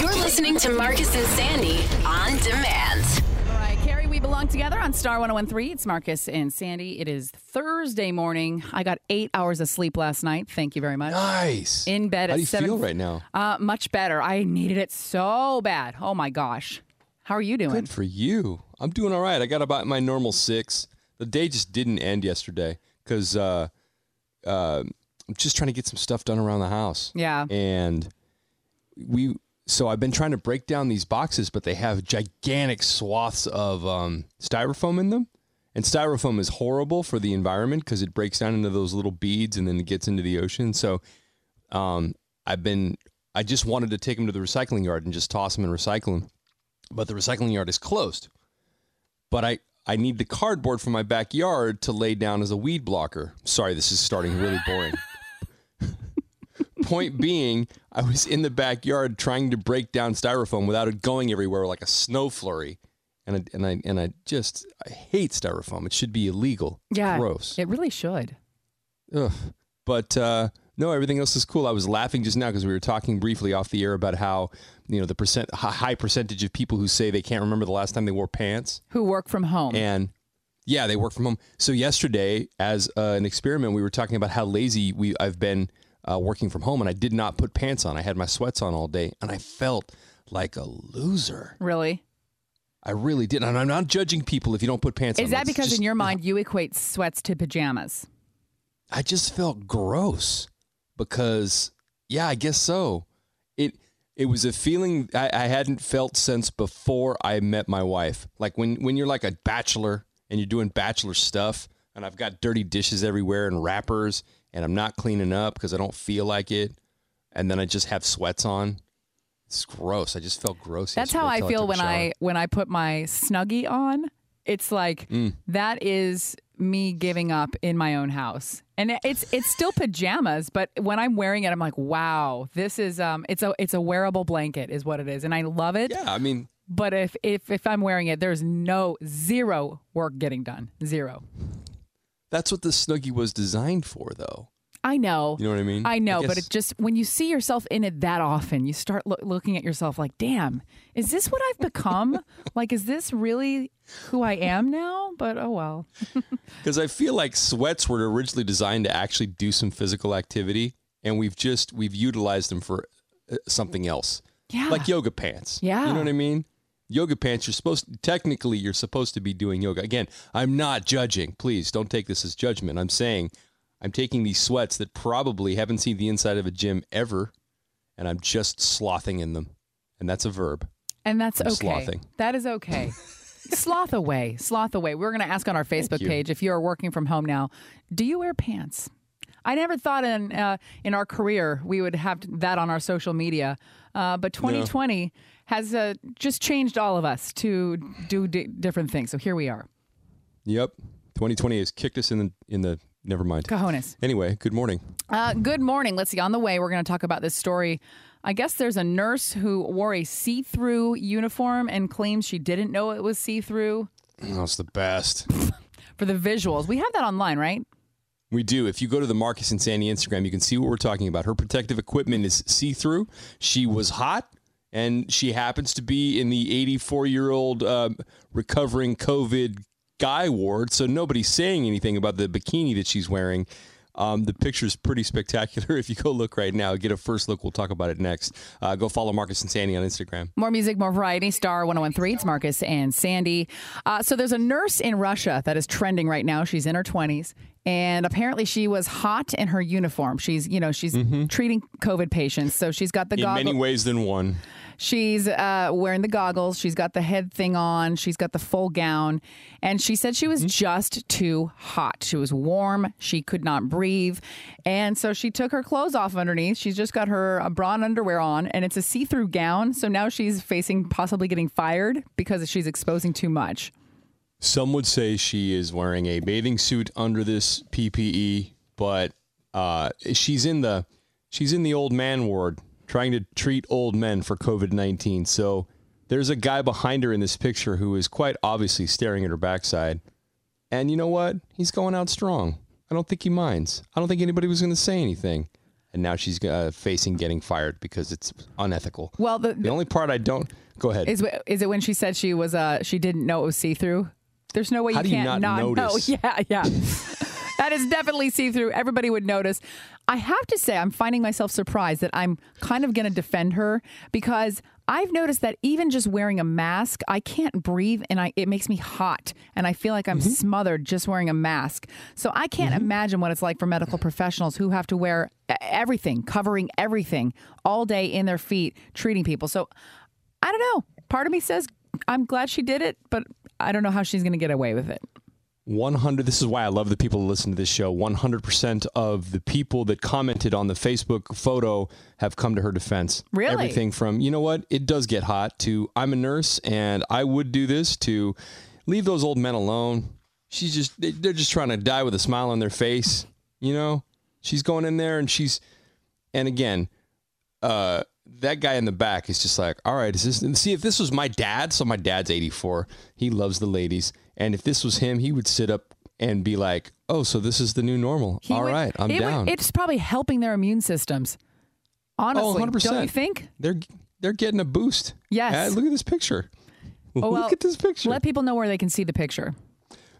You're listening to Marcus and Sandy on demand. All right, Carrie, we belong together on Star 1013. It's Marcus and Sandy. It is Thursday morning. I got eight hours of sleep last night. Thank you very much. Nice. In bed How at do you seven. feel right now? Uh, much better. I needed it so bad. Oh my gosh. How are you doing? Good for you. I'm doing all right. I got about my normal six. The day just didn't end yesterday because uh, uh, I'm just trying to get some stuff done around the house. Yeah. And we, so I've been trying to break down these boxes, but they have gigantic swaths of um, styrofoam in them. And styrofoam is horrible for the environment because it breaks down into those little beads and then it gets into the ocean. So um, I've been, I just wanted to take them to the recycling yard and just toss them and recycle them. But the recycling yard is closed. But I, I need the cardboard from my backyard to lay down as a weed blocker. Sorry, this is starting really boring. Point being, I was in the backyard trying to break down styrofoam without it going everywhere like a snow flurry. And I, and I and I just I hate styrofoam. It should be illegal. yeah. Gross. It really should. Ugh. But uh, no, everything else is cool. I was laughing just now because we were talking briefly off the air about how you know the percent high percentage of people who say they can't remember the last time they wore pants, Who work from home? and yeah, they work from home. So yesterday, as uh, an experiment, we were talking about how lazy we I've been uh, working from home, and I did not put pants on. I had my sweats on all day, and I felt like a loser. really? I really did. And I'm not judging people if you don't put pants on. Is that because just- in your mind you equate sweats to pajamas? I just felt gross because yeah, I guess so. It it was a feeling I, I hadn't felt since before I met my wife. Like when when you're like a bachelor and you're doing bachelor stuff, and I've got dirty dishes everywhere and wrappers, and I'm not cleaning up because I don't feel like it, and then I just have sweats on. It's gross. I just felt gross. That's how I feel a when. I when I put my snuggie on. It's like Mm. that is me giving up in my own house. And it's it's still pajamas, but when I'm wearing it I'm like, "Wow, this is um it's a it's a wearable blanket is what it is." And I love it. Yeah, I mean, But if if if I'm wearing it, there's no zero work getting done. Zero. That's what the snuggie was designed for, though. I know. You know what I mean? I know, but guess- it just when you see yourself in it that often, you start loo- looking at yourself like, "Damn, is this what I've become? like, is this really who I am now?" But oh well. Because I feel like sweats were originally designed to actually do some physical activity, and we've just we've utilized them for uh, something else, Yeah. like yoga pants. Yeah. you know what I mean. Yoga pants. You're supposed to, technically you're supposed to be doing yoga. Again, I'm not judging. Please don't take this as judgment. I'm saying I'm taking these sweats that probably haven't seen the inside of a gym ever, and I'm just slothing in them, and that's a verb. And that's I'm okay. slothing. That is okay. sloth away. Sloth away. We're going to ask on our Facebook page if you are working from home now, do you wear pants? I never thought in uh, in our career we would have that on our social media, uh, but 2020 has uh, just changed all of us to do di different things. So here we are. Yep, 2020 has kicked us in the in the. Never mind. Cojones. Anyway, good morning. Uh, good morning. Let's see. On the way, we're going to talk about this story. I guess there's a nurse who wore a see through uniform and claims she didn't know it was see through That's the best. for the visuals. We have that online, right? We do. If you go to the Marcus and Sandy Instagram, you can see what we're talking about. Her protective equipment is see through. She was hot, and she happens to be in the 84 year old um, recovering COVID guy ward. So nobody's saying anything about the bikini that she's wearing. Um, the is pretty spectacular. If you go look right now, get a first look. We'll talk about it next. Uh, go follow Marcus and Sandy on Instagram. More music, more variety. Star 1013. It's Marcus and Sandy. Uh, so there's a nurse in Russia that is trending right now. She's in her 20s. And apparently she was hot in her uniform. She's, you know, she's treating COVID patients. So she's got the Mm-hmm. In goggles. many ways than one. She's uh, wearing the goggles. She's got the head thing on. She's got the full gown. And she said she was just too hot. She was warm. She could not breathe. And so she took her clothes off underneath. She's just got her uh, bra and underwear on, and it's a see through gown. So now she's facing possibly getting fired because she's exposing too much. Some would say she is wearing a bathing suit under this PPE, but uh, she's in the she's in the old man ward trying to treat old men for COVID nineteen. So there's a guy behind her in this picture who is quite obviously staring at her backside, and you know what? He's going out strong. I don't think he minds. I don't think anybody was going to say anything. And now she's uh, facing getting fired because it's unethical. Well, the, The only part I don't go ahead. Is is it when she said she was uh she didn't know it was see through? There's no way How you do you can't not know. Yeah, yeah. that is definitely see through. Everybody would notice. I have to say, I'm finding myself surprised that I'm kind of going to defend her because I've noticed that even just wearing a mask, I can't breathe and I it makes me hot and I feel like I'm Mm-hmm. smothered just wearing a mask. So I can't imagine what it's like for medical professionals who have to wear everything, covering everything all day in their feet, treating people. So I don't know. Part of me says I'm glad she did it, but I don't know how she's going to get away with it. 100 this is why i love the people who listen to this show 100% of the people that commented on the facebook photo have come to her defense Really? everything from you know what it does get hot to i'm a nurse and i would do this to leave those old men alone she's just they- they're just trying to die with a smile on their face you know she's going in there and she's and again uh that guy in the back is just like, all right, is this? And see, if this was my dad, so my dad's 84, he loves the ladies, and if this was him, he would sit up and be like, oh, so this is the new normal. He All would- right, I'm it would- down. it's probably helping their immune systems. Honestly, oh, 100%. don't you think? They're they're getting a boost. Yes. Yeah, look at this picture. Oh, well, look at this picture. Let people know where they can see the picture.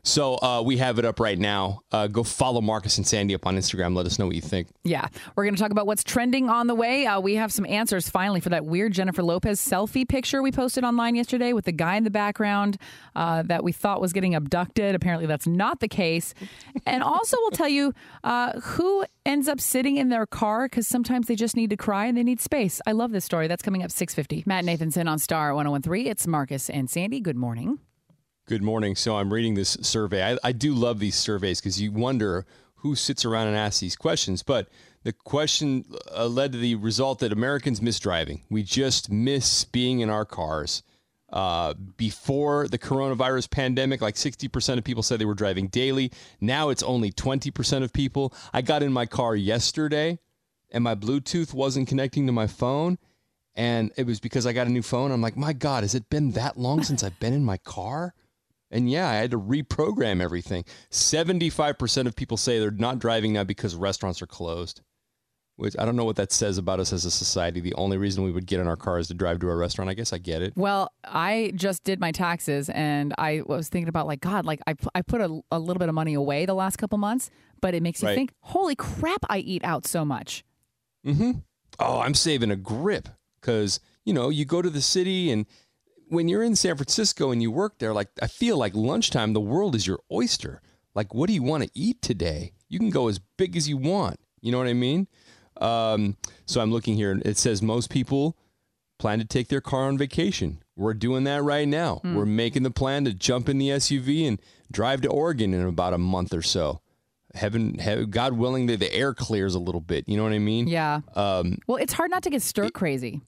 So uh, we have it up right now. Uh, go follow Marcus and Sandy up on Instagram. Let us know what you think. Yeah, we're going to talk about what's trending on the way. Uh, we have some answers finally for that weird Jennifer Lopez selfie picture we posted online yesterday with the guy in the background uh, that we thought was getting abducted. Apparently, that's not the case. And also, we'll tell you uh, who ends up sitting in their car because sometimes they just need to cry and they need space. I love this story. That's coming up 650. Matt Nathanson on Star 1013. It's Marcus and Sandy. Good morning. Good morning. So I'm reading this survey. I, I do love these surveys because you wonder who sits around and asks these questions. But the question uh, led to the result that Americans miss driving. We just miss being in our cars. Uh, before the coronavirus pandemic, like 60% of people said they were driving daily. Now it's only 20% of people. I got in my car yesterday and my Bluetooth wasn't connecting to my phone. And it was because I got a new phone. I'm like, my God, has it been that long since I've been in my car? And yeah, I had to reprogram everything. 75% of people say they're not driving now because restaurants are closed. Which I don't know what that says about us as a society. The only reason we would get in our car is to drive to a restaurant. I guess I get it. Well, I just did my taxes and I was thinking about like God, like I, I put a, a little bit of money away the last couple months, but it makes you Right. think, holy crap, I eat out so much. Mm hmm. Oh, I'm saving a grip because, you know, you go to the city and when you're in San Francisco and you work there, like I feel like lunchtime, the world is your oyster. Like, what do you want to eat today? You can go as big as you want. You know what I mean? Um, so I'm looking here and it says most people plan to take their car on vacation. We're doing that right now. We're making the plan to jump in the SUV and drive to Oregon in about a month or so. Heaven, he- God willing, that the air clears a little bit. You know what I mean? Yeah. Um, Well, it's hard not to get stir crazy.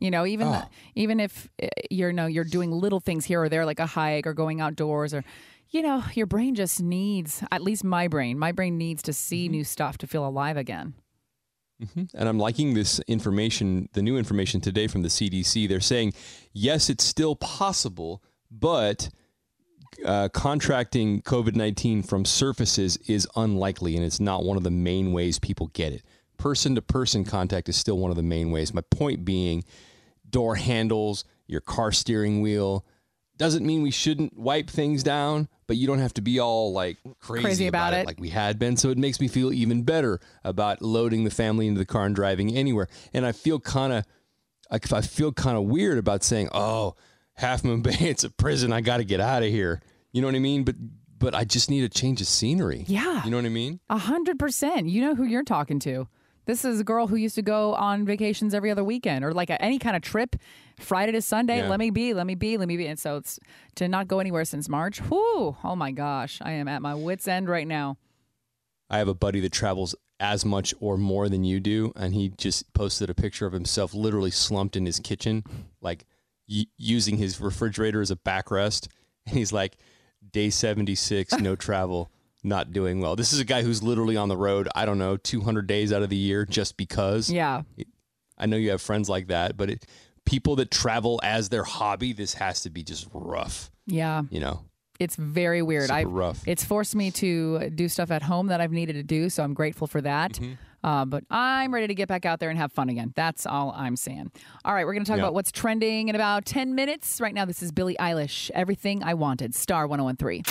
You know, even Oh. even if uh, you're no you're doing little things here or there like a hike or going outdoors or you know, your brain just needs at least my brain. My brain needs to see Mm-hmm. new stuff to feel alive again. And I'm liking this information, the new information today from the CDC. They're saying, yes, it's still possible, but uh, contracting COVID 19 from surfaces is unlikely, and it's not one of the main ways people get it. Person to person contact is still one of the main ways. My point being, door handles, your car steering wheel. Doesn't mean we shouldn't wipe things down, but you don't have to be all like crazy, Crazy about it. like we had been. So it makes me feel even better about loading the family into the car and driving anywhere. And I feel kind of, I I feel kind of weird about saying, "Oh, Half Moon Bay, it's a prison. I got to get out of here." You know what I mean? But but I just need a change of scenery. Yeah. You know what I mean? A hundred percent. You know who you're talking to. This is a girl who used to go on vacations every other weekend or like a, any kind of trip, Friday to Sunday. Yeah. Let me be, let me be, let me be. And so it's to not go anywhere since March. Whoo! Oh my gosh, I am at my wits' end right now. I have a buddy that travels as much or more than you do, and he just posted a picture of himself literally slumped in his kitchen, like y- using his refrigerator as a backrest. And he's like, day 76, no travel, not doing well. This is a guy who's literally on the road, I don't know, 200 days out of the year just because. Yeah. I know you have friends like that, but it, people that travel as their hobby, this has to be just rough, Yeah. you know? It's very weird. Super I rough. It's forced me to do stuff at home that I've needed to do, so I'm grateful for that. Mm-hmm. Uh, but I'm ready to get back out there and have fun again. That's all I'm saying. All right, we're going to talk Yeah. about what's trending in about 10 minutes. Right now, this is Billie Eilish. Everything I Wanted, Star 1013.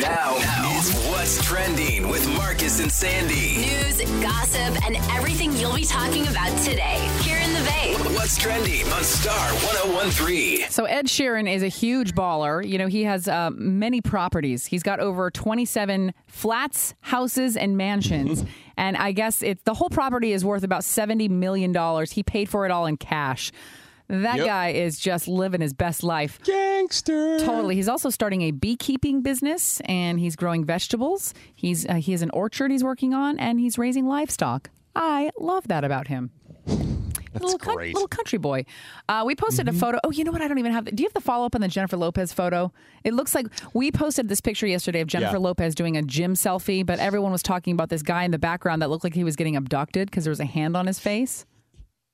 Now, it's What's Trending with Marcus and Sandy. News, gossip, and everything you'll be talking about today here in. What's Trending on Star 1013. So Ed Sheeran is a huge baller. You know, he has uh, many properties. He's got over 27 flats, houses, and mansions. and I guess it's the whole property is worth about 70 million dollars. He paid for it all in cash. That Yep. guy is just living his best life. Gangster. Totally. He's also starting a beekeeping business and he's growing vegetables. He's uh, he has an orchard he's working on and he's raising livestock. I love that about him. Little. Mm-hmm. little country boy. Uh, we posted a photo. Oh, you know what? I don't even have. The, do you have the follow up on the Jennifer Lopez photo? It looks like we posted this picture yesterday of Jennifer Yeah. Lopez doing a gym selfie, but everyone was talking about this guy in the background that looked like he was getting abducted because there was a hand on his face.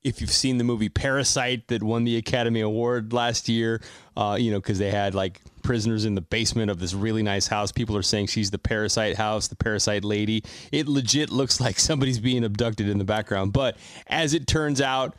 if you've seen the movie Parasite that won the Academy Award last year, uh, you know, because they had like prisoners in the basement of this really nice house. People are saying she's the parasite house, the parasite lady. It legit looks like somebody's being abducted in the background. But as it turns out,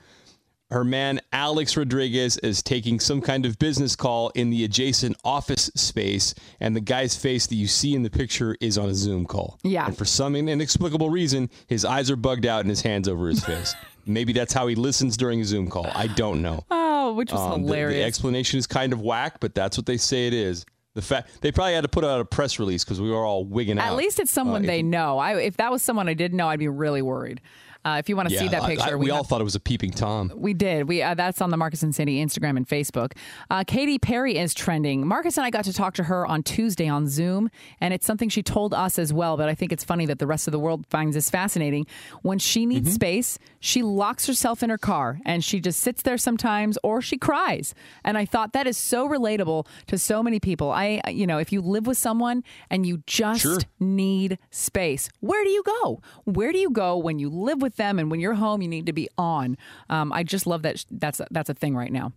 her man Alex Rodriguez is taking some kind of business call in the adjacent office space, and the guy's face that you see in the picture is on a Zoom call. Yeah. And for some inexplicable reason, his eyes are bugged out and his hands over his face. Maybe that's how he listens during a Zoom call. I don't know. Oh, which was Um, the- The, explanation is kind of whack, but that's what they say it is. The fact they probably had to put out a press release because we were all wigging out. At least it's someone Uh, if- they know. I, if that was someone I didn't know, I'd be really worried. Uh, if you want to see that I- I- picture, we, we all have- thought it was a peeping tom. We did. We uh, that's on the Marcus and Sandy Instagram and Facebook. Uh, Katy Perry is trending. Marcus and I got to talk to her on Tuesday on Zoom, and it's something she told us as well. But I think it's funny that the rest of the world finds this fascinating. When she needs Mm-hmm. space, she locks herself in her car and she just sits there sometimes, or she cries. And I thought that is so relatable to so many people. I, you know, if you live with someone and you just Sure. need space. Where do you go? Where do you go when you live with them and when you're home? You need to be on. Um, I just love that. That's a, that's a thing right now.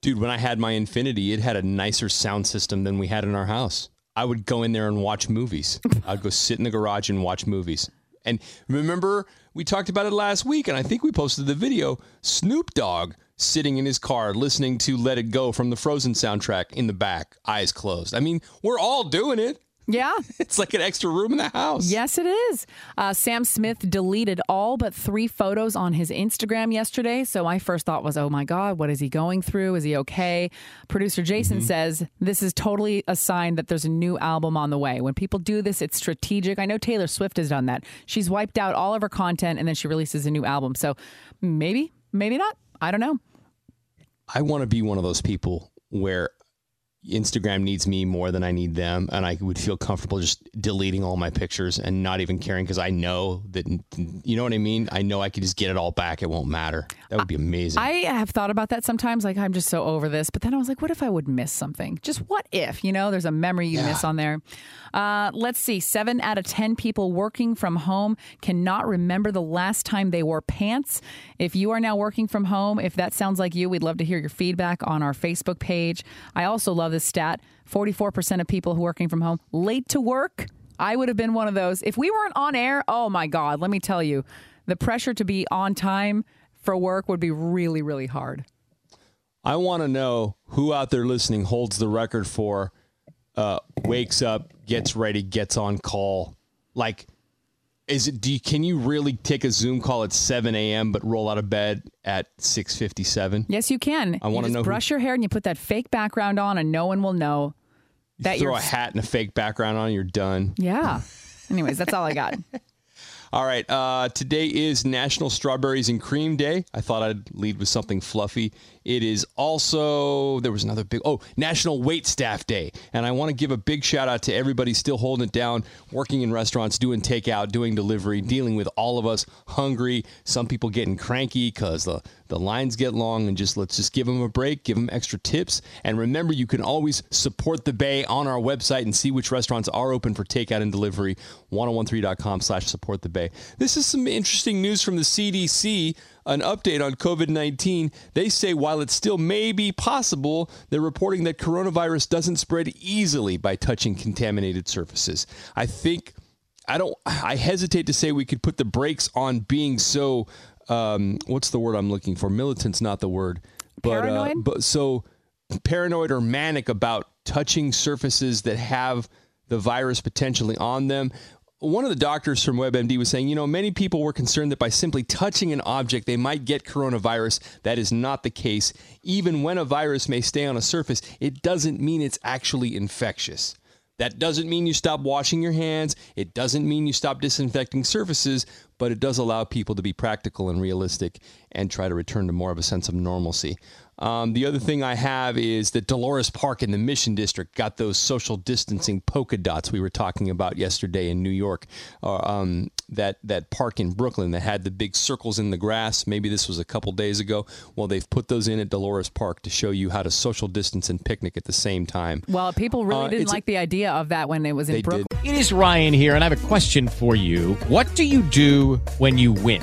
Dude, when I had my Infiniti, it had a nicer sound system than we had in our house. I would go in there and watch movies. I'd go sit in the garage and watch movies. And remember, we talked about it last week, and I think we posted the video. Snoop Dogg sitting in his car listening to Let It Go from the Frozen soundtrack in the back, eyes closed. I mean, we're all doing it. Yeah. It's like an extra room in the house. Yes, it is. Uh, Sam Smith deleted all but three photos on his Instagram yesterday. So my first thought was, oh my God, what is he going through? Is he okay? Producer Jason says this is totally a sign that there's a new album on the way. When people do this, it's strategic. I know Taylor Swift has done that. She's wiped out all of her content and then she releases a new album. So maybe, maybe not. I don't know. I want to be one of those people where Instagram needs me more than I need them, and I would feel comfortable just deleting all my pictures and not even caring because I know that you know what I mean. I know I could just get it all back; it won't matter. That would be amazing. I have thought about that sometimes. Like, I'm just so over this. But then I was like, what if I would miss something? Just what if? You know, there's a memory you miss on there. Uh, let's see. Seven out of 10 people working from home cannot remember the last time they wore pants. If you are now working from home, if that sounds like you, we'd love to hear your feedback on our Facebook page. I also love this stat 44% of people working from home late to work. I would have been one of those. If we weren't on air, oh my God, let me tell you, the pressure to be on time for work would be really, really hard. I want to know who out there listening holds the record for uh, wakes up, gets ready, gets on call. Like, is it? Do you, can you really take a Zoom call at 7 a.m. but roll out of bed at 6:57? Yes, you can. I wanna just know who- brush your hair and you put that fake background on, and no one will know that Throw you're. a hat and a fake background on, you're done. Yeah. Anyways, that's all I got. All right. Uh, today is National Strawberries and Cream Day. I thought I'd lead with something fluffy. It is also, there was another big, oh, National Wait Staff Day. And I want to give a big shout out to everybody still holding it down, working in restaurants, doing takeout, doing delivery, dealing with all of us hungry. Some people getting cranky because the, the lines get long and just let's just give them a break, give them extra tips. And remember, you can always support the Bay on our website and see which restaurants are open for takeout and delivery. 1013.com slash support the Bay. This is some interesting news from the CDC an update on COVID 19. They say while it still may be possible, they're reporting that coronavirus doesn't spread easily by touching contaminated surfaces. I think, I don't, I hesitate to say we could put the brakes on being so, um, what's the word I'm looking for? Militant's not the word. But, uh, Paranoid? but so paranoid or manic about touching surfaces that have the virus potentially on them. One of the doctors from WebMD was saying, you know, many people were concerned that by simply touching an object, they might get coronavirus. That is not the case. Even when a virus may stay on a surface, it doesn't mean it's actually infectious. That doesn't mean you stop washing your hands. It doesn't mean you stop disinfecting surfaces, but it does allow people to be practical and realistic and try to return to more of a sense of normalcy. Um, the other thing I have is that Dolores Park in the Mission District got those social distancing polka dots we were talking about yesterday in New York. Uh, um, that that park in Brooklyn that had the big circles in the grass. Maybe this was a couple days ago. Well, they've put those in at Dolores Park to show you how to social distance and picnic at the same time. Well, people really Uh, didn't it's a- like the idea of that when it was in Brooklyn. did. It is Ryan here, and I have a question for you. What do you do when you win?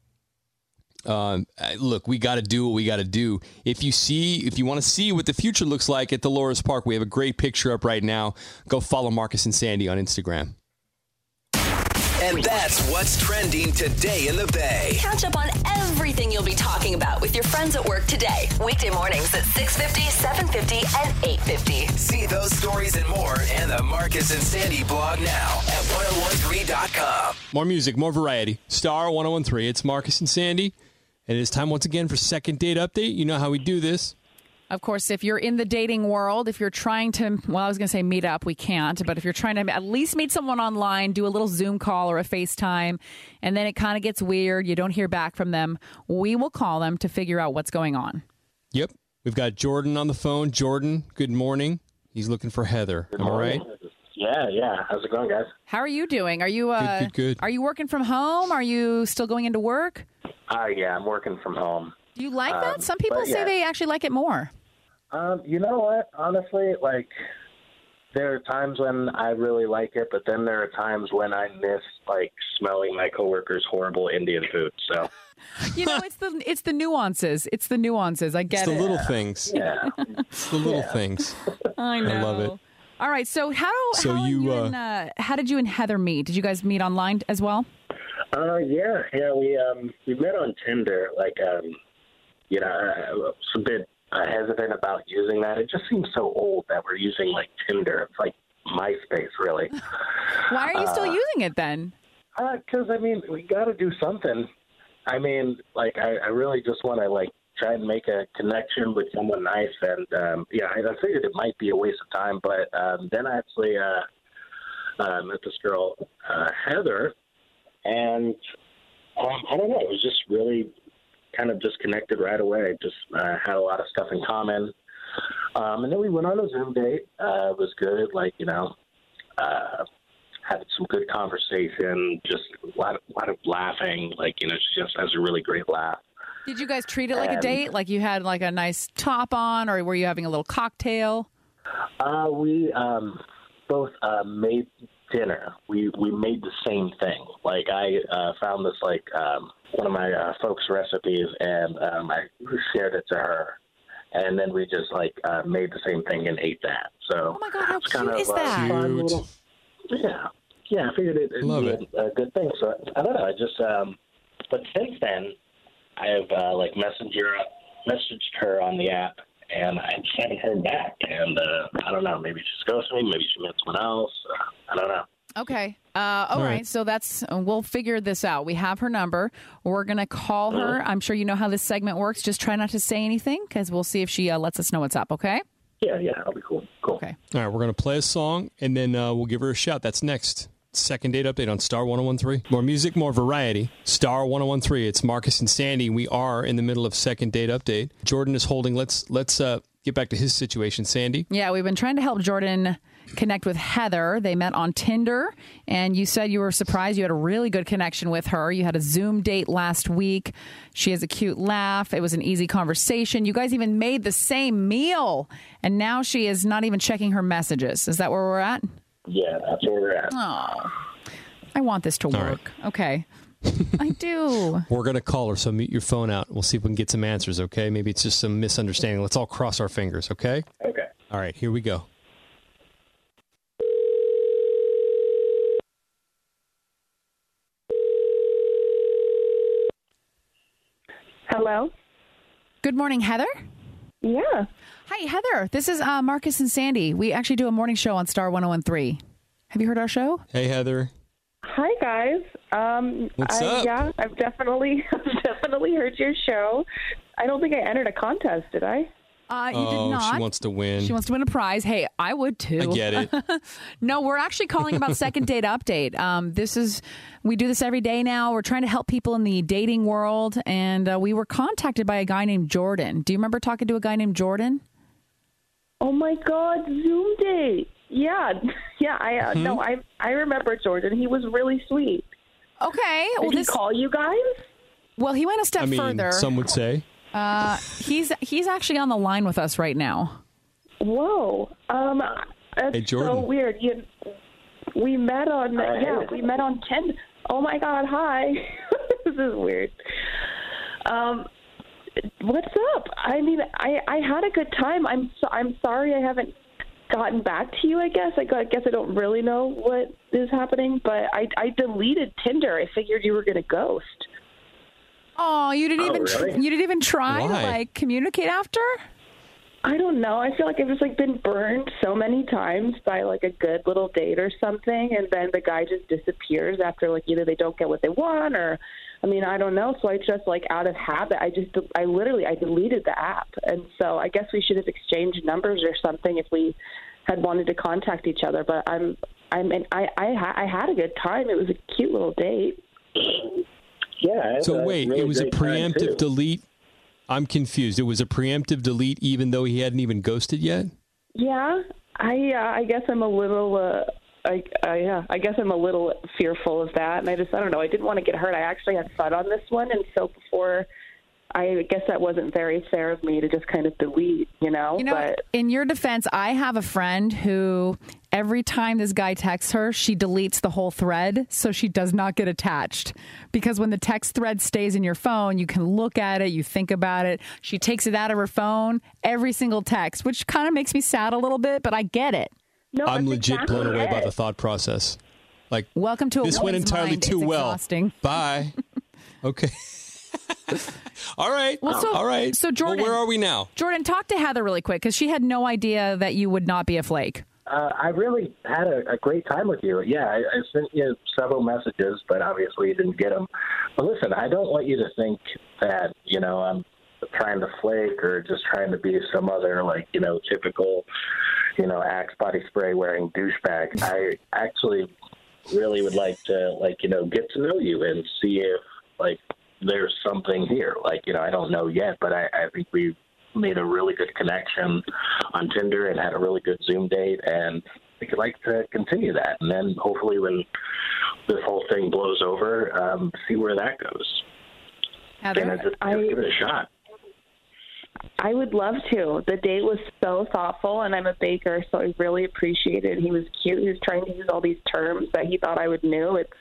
Um, uh, look, we got to do what we got to do. If you see, if you want to see what the future looks like at Dolores Park, we have a great picture up right now. Go follow Marcus and Sandy on Instagram. And that's what's trending today in the Bay. Catch up on everything you'll be talking about with your friends at work today. Weekday mornings at 6.50, 7.50, and 8.50. See those stories and more in the Marcus and Sandy blog now at 1013.com. More music, more variety. Star 1013. It's Marcus and Sandy. And it is time once again for second date update. You know how we do this. Of course, if you're in the dating world, if you're trying to, well, I was going to say meet up, we can't, but if you're trying to at least meet someone online, do a little Zoom call or a FaceTime, and then it kind of gets weird, you don't hear back from them, we will call them to figure out what's going on. Yep. We've got Jordan on the phone. Jordan, good morning. He's looking for Heather. Am I right? Yeah, yeah. How's it going, guys? How are you doing? Are you uh, good, good. are you working from home? Are you still going into work? Uh, yeah, I'm working from home. Do you like that? Um, Some people but say yeah. they actually like it more. Um, you know what? Honestly, like, there are times when I really like it, but then there are times when I miss like smelling my coworkers' horrible Indian food. So You know, it's the it's the nuances. It's the nuances. I get It's the it. little things. yeah, It's the little things. I know. I love it. All right. So how So how you, you uh, and, uh, how did you and Heather meet? Did you guys meet online as well? uh, yeah, yeah. We um we met on Tinder. Like um, you know, I was a bit uh, hesitant about using that. It just seems so old that we're using like Tinder. It's like MySpace, really. Why are you still Uh, using it then? Because I mean, we got to do something. I mean, like I, I really just want to like try and make a connection with someone nice, and um, yeah, I, I figured it might be a waste of time, but um, then I actually uh, uh, met this girl, uh, Heather, and um, I don't know, it was just really kind of just connected right away. Just uh, had a lot of stuff in common. Um, and then we went on a Zoom date. Uh, it was good. Like, you know, uh, had some good conversation, just a lot of, lot of laughing. Like you know, she just has a really great laugh. Did you guys treat it like a date? Like you had like a nice top on, or were you having a little cocktail? Uh, we um, both uh, made dinner. We we made the same thing. Like I uh, found this like um, one of my uh, folks' recipes, and um, I shared it to her, and then we just like uh, made the same thing and ate that. So Oh my god, how cute kind of is a that? fun little- yeah, yeah. I figured it, it'd Love it. A, a good thing. So I don't know. I just um, but since then, I have uh, like messenger messaged her on the app, and I just haven't heard back. And uh, I don't know. Maybe she's ghosted me. Maybe she met someone else. Uh, I don't know. Okay. Uh, all All right. right. So that's we'll figure this out. We have her number. We're gonna call her. I'm sure you know how this segment works. Just try not to say anything because we'll see if she uh, lets us know what's up. Okay. Yeah, yeah, that'll be cool. Cool. Okay. All right, we're going to play a song and then uh, we'll give her a shout. That's next. Second date update on Star 1013. More music, more variety. Star 1013. It's Marcus and Sandy. We are in the middle of second date update. Jordan is holding. Let's let's uh, get back to his situation, Sandy. Yeah, we've been trying to help Jordan connect with Heather. They met on Tinder, and you said you were surprised you had a really good connection with her. You had a Zoom date last week. She has a cute laugh. It was an easy conversation. You guys even made the same meal, and now she is not even checking her messages. Is that where we're at? Yeah, that's where we're at. Oh, I want this to work. Okay. I do. We're going to call her, so mute your phone out. We'll see if we can get some answers, okay? Maybe it's just some misunderstanding. Let's all cross our fingers, okay? Okay. All right, here we go. Hello. Good morning, Heather. Yeah. Hi, Heather. This is uh, Marcus and Sandy. We actually do a morning show on Star 1013. Have you heard our show? Hey, Heather. Hi guys. Um, What's I, up? Yeah, I've definitely, I've definitely heard your show. I don't think I entered a contest, did I? Uh, you oh, did not. she wants to win. She wants to win a prize. Hey, I would too. I get it. no, we're actually calling about second date update. Um, this is we do this every day now. We're trying to help people in the dating world, and uh, we were contacted by a guy named Jordan. Do you remember talking to a guy named Jordan? Oh my God, Zoom date. Yeah, yeah. I uh, Hmm? no, I I remember Jordan. He was really sweet. Okay. Did well, he this- call you guys? Well, he went a step I mean, further. some would say. Uh, he's he's actually on the line with us right now. Whoa. Um, that's Hey, Jordan. so weird. You, we met on yeah, we met on Tinder. Oh my God, hi. this is weird. Um, what's up? I mean, I I had a good time. I'm so, I'm sorry I haven't gotten back to you. I guess I, I guess I don't really know what is happening, but I I deleted Tinder. I figured you were gonna ghost. Oh, you didn't Oh, even tr- really? you didn't even try Why? to like communicate after. I don't know. I feel like I've just like been burned so many times by like a good little date or something, and then the guy just disappears after like either they don't get what they want or, I mean, I don't know. So I just like out of habit, I just I literally I deleted the app, and so I guess we should have exchanged numbers or something if we had wanted to contact each other. But I'm I'm and I I, ha- I had a good time. It was a cute little date. Yeah. So wait, it was a preemptive delete. I'm confused. It was a preemptive delete, even though he hadn't even ghosted yet. Yeah, I uh, I guess I'm a little uh, I, I yeah I guess I'm a little fearful of that, and I just I don't know. I didn't want to get hurt. I actually had fun on this one, and so before. I guess that wasn't very fair of me to just kind of delete, you know. You know, but in your defense, I have a friend who every time this guy texts her, she deletes the whole thread so she does not get attached. Because when the text thread stays in your phone, you can look at it, you think about it. She takes it out of her phone every single text, which kind of makes me sad a little bit, but I get it. No, I'm legit exactly blown away by the thought process. Like, welcome to a this went entirely mind. too It's well. exhausting. Bye. okay. all right. Well, so- all right. so Jordan- well, where are we now? Jordan, talk to Heather really quick because she had no idea that you would not be a flake. Uh, I really had a, a great time with you. Yeah, I, I sent you several messages, but obviously you didn't get them. But listen, I don't want you to think that you know I'm trying to flake or just trying to be some other like you know typical you know Axe body spray wearing douchebag. I actually really would like to like you know get to know you and see if like there's something here. Like you know I don't know yet, but I, I think we made a really good connection on Tinder and had a really good Zoom date. And I'd like to continue that, and then hopefully when this whole thing blows over, um, see where that goes. Heather, and I just, just give it a shot. I would love to. The date was so thoughtful, and I'm a baker, so I really appreciated. it. He was cute. He was trying to use all these terms that he thought I would know. It's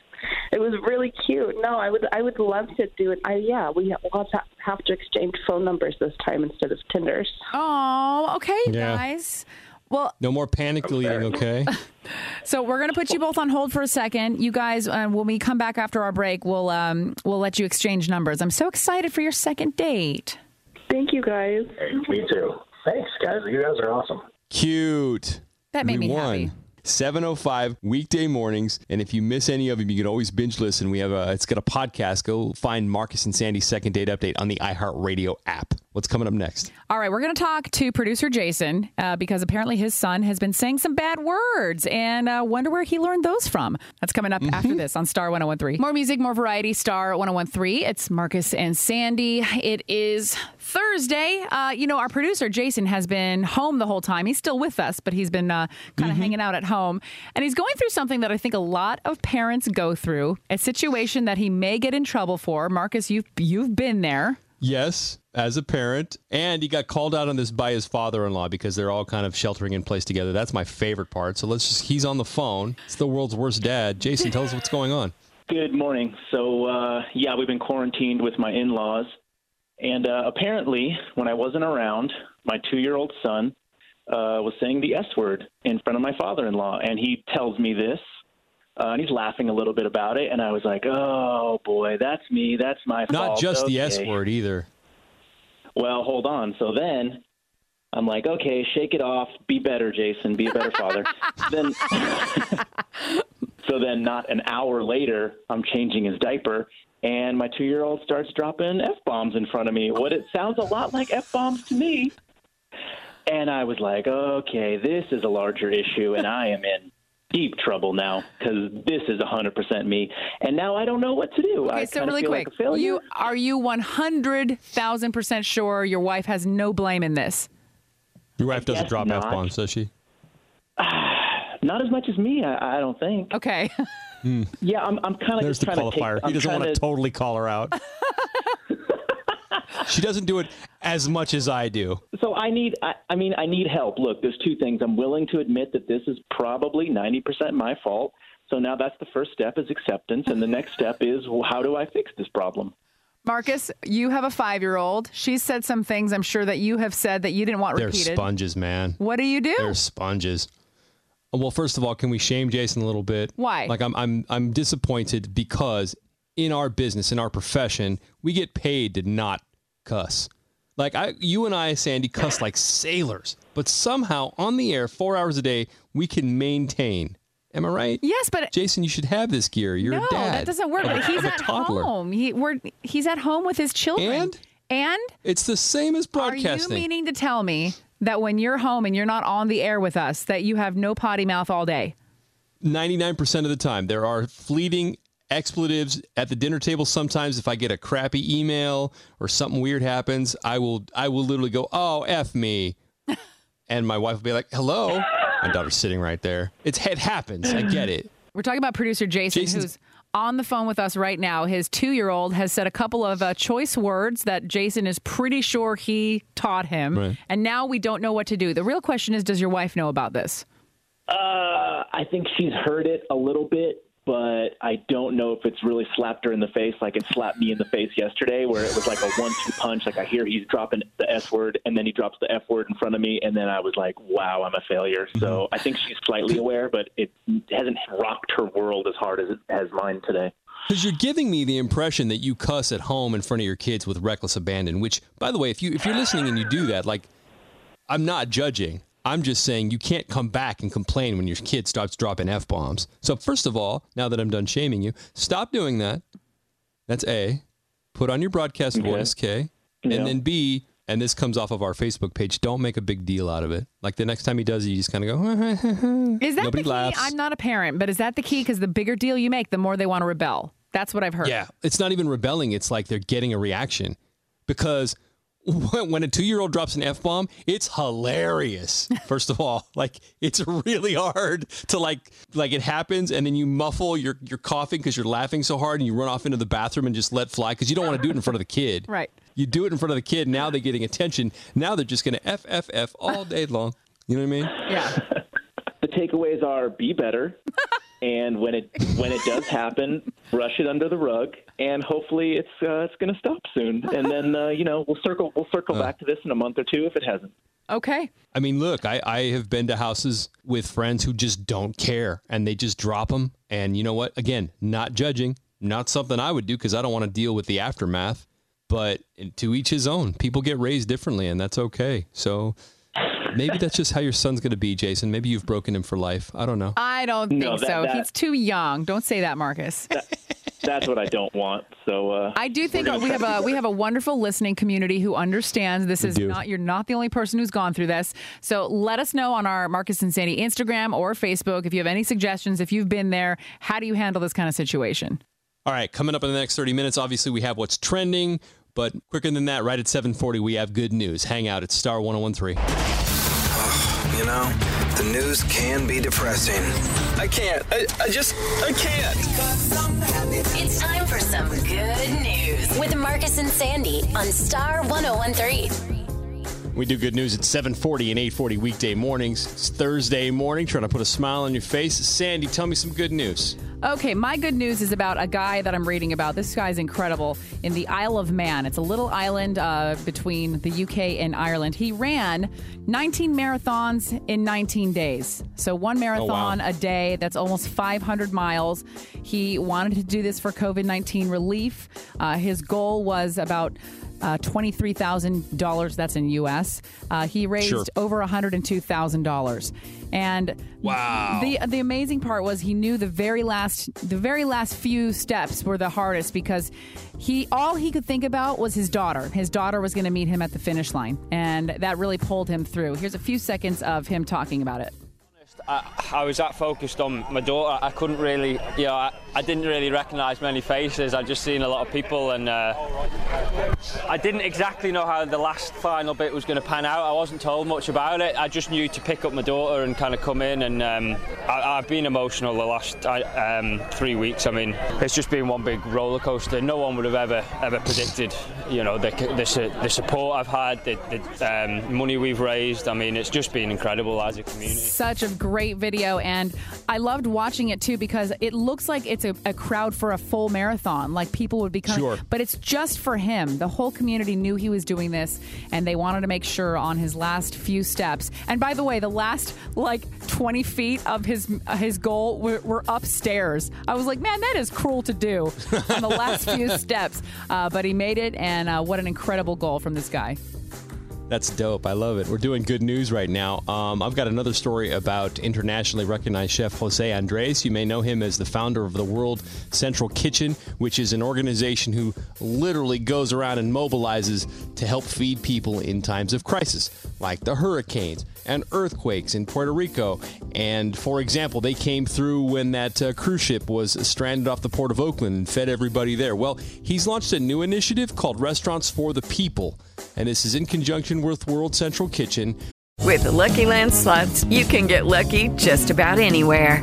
it was really cute. No, I would I would love to do it. I yeah, we will have to, have to exchange phone numbers this time instead of Tinders. Oh, okay, Yeah. guys. Well, No more panic deleting, okay? so we're gonna put you both on hold for a second. You guys, uh, when we come back after our break, we'll um we'll let you exchange numbers. I'm so excited for your second date. Thank you, guys. Hey, me too. Thanks, guys. You guys are awesome. Cute. That made we me won. happy. 705 weekday mornings. And if you miss any of them, you can always binge listen. We have a, it's got a podcast. Go find Marcus and Sandy's second date update on the iHeartRadio app. What's coming up next? All right, we're going to talk to producer Jason uh, because apparently his son has been saying some bad words and uh, wonder where he learned those from. That's coming up after this on Star 1013. More music, more variety, Star 1013. It's Marcus and Sandy. It is Thursday. Uh, you know, our producer Jason has been home the whole time. He's still with us, but he's been uh, kind of hanging out at home. And he's going through something that I think a lot of parents go through a situation that he may get in trouble for. Marcus, you've, you've been there. Yes, as a parent. And he got called out on this by his father in law because they're all kind of sheltering in place together. That's my favorite part. So let's just, he's on the phone. It's the world's worst dad. Jason, tell us what's going on. Good morning. So, uh, yeah, we've been quarantined with my in laws. And uh, apparently, when I wasn't around, my two year old son uh, was saying the S word in front of my father in law. And he tells me this. Uh, and he's laughing a little bit about it. And I was like, oh, boy, that's me. That's my Not fault. just the S word either. Well, hold on. So then I'm like, okay, shake it off. Be better, Jason. Be a better father. then, so then, not an hour later, I'm changing his diaper, and my two year old starts dropping f bombs in front of me. What it sounds a lot like f bombs to me. And I was like, okay, this is a larger issue, and I am in deep trouble now because this is 100% me. And now I don't know what to do. I Okay, so kinda really quick, like you are you one hundred thousand percent sure your wife has no blame in this? Your wife doesn't drop not. F bombs, does she? Not as much as me, I, I don't think. Okay. Hmm. Yeah, I'm, I'm kind of There's just the trying to take. qualifier. He doesn't want to to totally call her out. she doesn't do it as much as I do. So I need, I, I mean, I need help. Look, there's two things. I'm willing to admit that this is probably 90% my fault. So now that's the first step is acceptance, and the next step is well, how do I fix this problem? Marcus, you have a five year old. She's said some things I'm sure that you have said that you didn't want They're repeated. sponges, man. What do you do? They're sponges. Well, first of all, can we shame Jason a little bit? Why? Like I'm I'm I'm disappointed because in our business, in our profession, we get paid to not cuss. Like I you and I, Sandy, cuss like sailors. But somehow on the air, four hours a day, we can maintain. Am I right? Yes, but Jason, you should have this gear. You're no, a dad. that doesn't work. But he's a at toddler. home. He we're he's at home with his children. And? And It's the same as broadcasting. are you meaning to tell me that when you're home and you're not on the air with us, that you have no potty mouth all day? 99% of the time. There are fleeting expletives at the dinner table sometimes if I get a crappy email or something weird happens, I will I will literally go, "Oh, f me." and my wife will be like, "Hello." My daughter's sitting right there. It's it happens. I get it. We're talking about producer Jason, Jason's- who's on the phone with us right now. His two year old has said a couple of uh, choice words that Jason is pretty sure he taught him. Right. And now we don't know what to do. The real question is Does your wife know about this? Uh, I think she's heard it a little bit, but I don't know if it's really slapped her in the face like it slapped me in the face yesterday, where it was like a one-two punch. Like I hear he's dropping the S word, and then he drops the F word in front of me, and then I was like, "Wow, I'm a failure." So mm-hmm. I think she's slightly aware, but it hasn't rocked her world as hard as it has mine today. Because you're giving me the impression that you cuss at home in front of your kids with reckless abandon. Which, by the way, if you if you're listening and you do that, like, I'm not judging. I'm just saying you can't come back and complain when your kid starts dropping f bombs. So first of all, now that I'm done shaming you, stop doing that. That's A. Put on your broadcast Okay. voice, K. And Yeah. then B. And this comes off of our Facebook page. Don't make a big deal out of it. Like the next time he does it, you just kind of go. Is that Nobody the key? laughs. I'm not a parent, but is that the key? Because the bigger deal you make, the more they want to rebel. That's what I've heard. Yeah, it's not even rebelling. It's like they're getting a reaction because when when a two year old drops an f bomb, it's hilarious. First of all, like it's really hard to like like it happens, and then you muffle your your coughing because you're laughing so hard, and you run off into the bathroom and just let fly because you don't want to do it in front of the kid. Right. You do it in front of the kid. Now they're getting attention. Now they're just going to f f f all day long. You know what I mean? Yeah. the takeaways are be better and when it when it does happen brush it under the rug and hopefully it's uh, it's going to stop soon and then uh, you know we'll circle we'll circle back to this in a month or two if it hasn't Okay. I mean, look, I, I have been to houses with friends who just don't care and they just drop them. And you know what? Again, not judging, not something I would do because I don't want to deal with the aftermath. But to each his own. People get raised differently, and that's okay. So maybe that's just how your son's going to be, Jason. Maybe you've broken him for life. I don't know. I don't think No, that- so. that- He's too young. Don't say that, Marcus. That's what i don't want so uh, I do think we're gonna we try have a keep we have a wonderful listening community who understands this We is do. not you're not the only person who's gone through this. So let us know on our Marcus and Sandy Instagram or Facebook if you have any suggestions. If you've been there, how do you handle this kind of situation? All right, coming up in the next 30 minutes, obviously we have what's trending, but quicker than that, right at 740, we have good news. Hang out at Star 1013. You know, the news can be depressing. I can't. I, I just, I can't. It's time for some good news with Marcus and Sandy on Star 1013. We do good news at 740 and 840 weekday mornings. It's Thursday morning, trying to put a smile on your face. Sandy, tell me some good news. Okay, my good news is about a guy that I'm reading about. This guy's incredible in the Isle of Man. It's a little island uh, between the UK and Ireland. He ran 19 marathons in 19 days. So one marathon a day, that's almost 500 miles. He wanted to do this for COVID 19 relief. Uh, his goal was about uh, $23,000. That's in US. Uh, he raised Sure. over $102,000. And Wow. the the amazing part was he knew the very last the very last few steps were the hardest because he all he could think about was his daughter. His daughter was going to meet him at the finish line, and that really pulled him through. Here's a few seconds of him talking about it. I, I was that focused on my daughter. I couldn't really, you know, I, I didn't really recognise many faces. I'd just seen a lot of people, and uh, I didn't exactly know how the last final bit was going to pan out. I wasn't told much about it. I just knew to pick up my daughter and kind of come in, and um, I, I've been emotional the last um, three weeks. I mean, it's just been one big roller coaster. No one would have ever ever predicted, you know, the the, the support I've had, the, the um, money we've raised. I mean, it's just been incredible as a community. Such a great video, and I loved watching it too because it looks like it's a, a crowd for a full marathon. Like people would be coming, Sure. but it's just for him. The whole community knew he was doing this, and they wanted to make sure on his last few steps. And by the way, the last like 20 feet of his his goal were, were upstairs. I was like, man, that is cruel to do on the last few steps. Uh, but he made it, and uh, what an incredible goal from this guy. That's dope. I love it. We're doing good news right now. Um, I've got another story about internationally recognized chef Jose Andres. You may know him as the founder of the World Central Kitchen, which is an organization who literally goes around and mobilizes to help feed people in times of crisis, like the hurricanes and earthquakes in Puerto Rico. And for example, they came through when that uh, cruise ship was stranded off the port of Oakland and fed everybody there. Well, he's launched a new initiative called Restaurants for the People. And this is in conjunction with World Central Kitchen. With the Lucky Land slots, you can get lucky just about anywhere.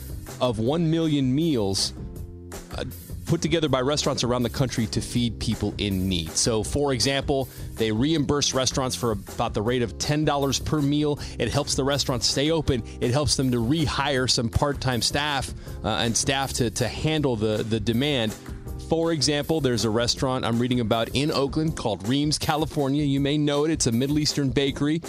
of 1 million meals uh, put together by restaurants around the country to feed people in need. So, for example, they reimburse restaurants for about the rate of $10 per meal. It helps the restaurants stay open. It helps them to rehire some part time staff uh, and staff to, to handle the, the demand. For example, there's a restaurant I'm reading about in Oakland called Reem's, California. You may know it. It's a Middle Eastern bakery.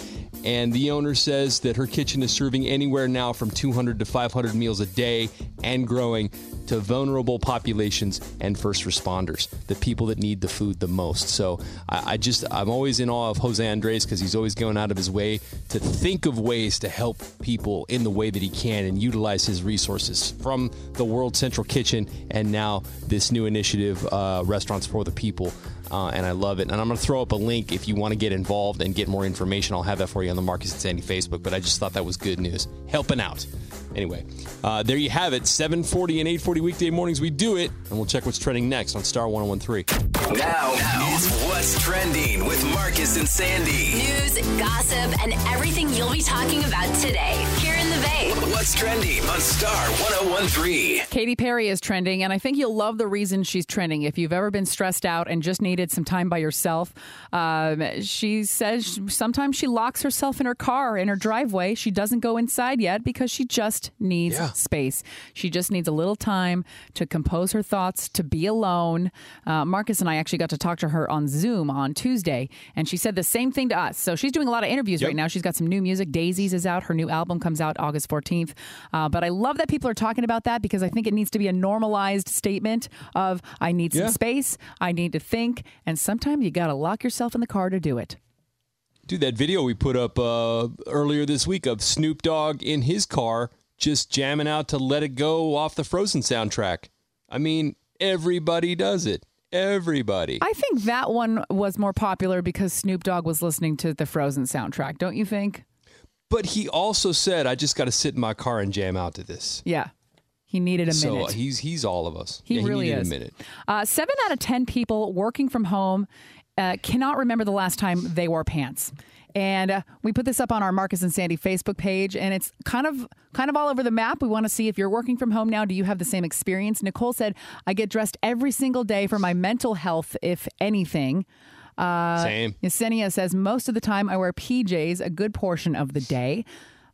And the owner says that her kitchen is serving anywhere now from 200 to 500 meals a day and growing to vulnerable populations and first responders, the people that need the food the most. So I, I just, I'm always in awe of Jose Andres because he's always going out of his way to think of ways to help people in the way that he can and utilize his resources from the World Central Kitchen and now this new initiative, uh, Restaurants for the People. Uh, and I love it. And I'm going to throw up a link if you want to get involved and get more information. I'll have that for you on the Marcus and Sandy Facebook. But I just thought that was good news, helping out. Anyway, uh, there you have it. 7:40 and 8:40 weekday mornings, we do it, and we'll check what's trending next on Star 1013. Now, is what's trending with Marcus and Sandy. News, gossip, and everything you'll be talking about today. Here in the Bay. What's trending on Star 1013. Katy Perry is trending, and I think you'll love the reason she's trending. If you've ever been stressed out and just needed some time by yourself, um, she says sometimes she locks herself in her car in her driveway. She doesn't go inside yet because she just needs space. She just needs a little time to compose her thoughts, to be alone. Uh, Marcus and I actually got to talk to her on Zoom on Tuesday, and she said the same thing to us. So she's doing a lot of interviews right now. She's got some new music. Daisies is out. Her new album comes out August 14th. Uh, but I love that people are talking about that because I think it needs to be a normalized statement of I need some Yeah. space, I need to think, and sometimes you got to lock yourself in the car to do it. Dude, that video we put up uh, earlier this week of Snoop Dogg in his car just jamming out to Let It Go off the Frozen soundtrack. I mean, everybody does it. Everybody. I think that one was more popular because Snoop Dogg was listening to the Frozen soundtrack, don't you think? But he also said, I just got to sit in my car and jam out to this. Yeah. He needed a minute. uh, he's he's all of us. He Yeah, really needed is. a minute. Uh, seven out of 10 people working from home uh, cannot remember the last time they wore pants. And uh, we put this up on our Marcus and Sandy Facebook page, and it's kind of kind of all over the map. We want to see if you're working from home now. Do you have the same experience? Nicole said, "I get dressed every single day for my mental health, if anything." Uh, Same. Yesenia says most of the time I wear PJs a good portion of the day.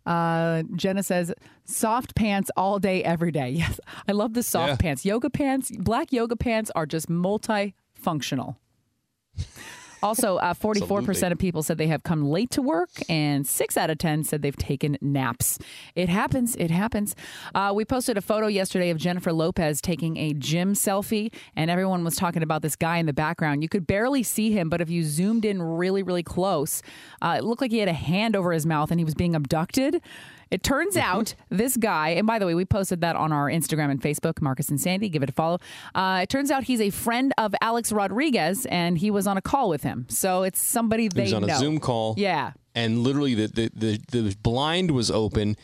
Uh, Jenna says soft pants all day, every day. Yes, I love the soft Yeah. pants. Yoga pants, black yoga pants are just multifunctional. Also, uh, 44% Absolutely. of people said they have come late to work, and six out of 10 said they've taken naps. It happens. It happens. Uh, we posted a photo yesterday of Jennifer Lopez taking a gym selfie, and everyone was talking about this guy in the background. You could barely see him, but if you zoomed in really, really close, uh, it looked like he had a hand over his mouth and he was being abducted. It turns out this guy, and by the way, we posted that on our Instagram and Facebook, Marcus and Sandy. Give it a follow. Uh, it turns out he's a friend of Alex Rodriguez, and he was on a call with him. So it's somebody they he was on know. a Zoom call. Yeah. And literally, the, the, the, the blind was open.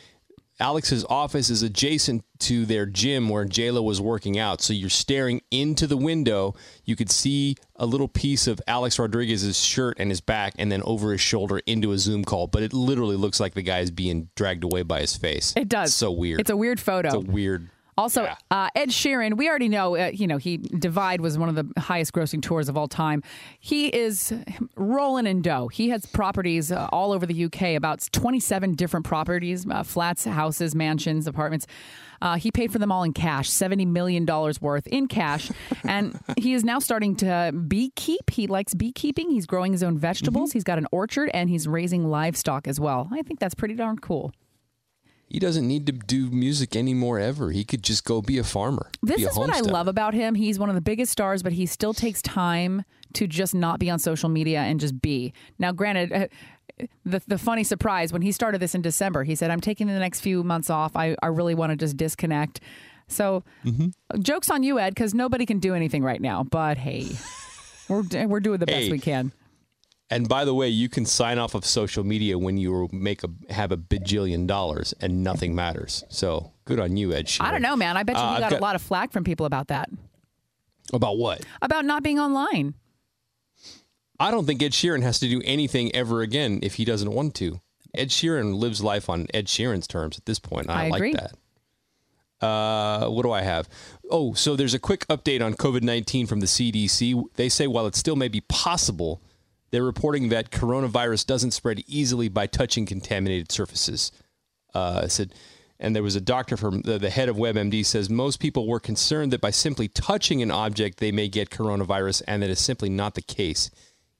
Alex's office is adjacent to their gym where J.Lo was working out. So you're staring into the window. You could see a little piece of Alex Rodriguez's shirt and his back, and then over his shoulder into a Zoom call. But it literally looks like the guy is being dragged away by his face. It does. so weird. It's a weird photo. It's a weird. Also, uh, Ed Sheeran, we already know, uh, you know, he Divide was one of the highest grossing tours of all time. He is rolling in dough. He has properties uh, all over the UK, about 27 different properties, uh, flats, houses, mansions, apartments. Uh, he paid for them all in cash, $70 million worth in cash. and he is now starting to beekeep. He likes beekeeping. He's growing his own vegetables. He's got an orchard and he's raising livestock as well. I think that's pretty darn cool. He doesn't need to do music anymore ever. He could just go be a farmer. This be a is what I love about him. He's one of the biggest stars, but he still takes time to just not be on social media and just be. Now, granted, uh, the the funny surprise when he started this in December, he said, "I'm taking the next few months off. I I really want to just disconnect." So, Mm-hmm. jokes on you, Ed, because nobody can do anything right now. But hey, we're we're doing the best Hey. we can. And by the way, you can sign off of social media when you make a have a bajillion dollars and nothing matters. So good on you, Ed Sheeran. I don't know, man. I bet you Uh, he I've got, a lot of flack from people about that, about what. about not being online. I don't think Ed Sheeran has to do anything ever again if he doesn't want to. Ed Sheeran lives life on Ed Sheeran's terms at this point. I, I like agree. that. Uh, what do I have? Oh, so there's a quick update on COVID 19 from the CDC. They say while it still may be possible, they're reporting that coronavirus doesn't spread easily by touching contaminated surfaces. Uh, said, and there was a doctor from the, the head of WebMD says most people were concerned that by simply touching an object they may get coronavirus, and that is simply not the case.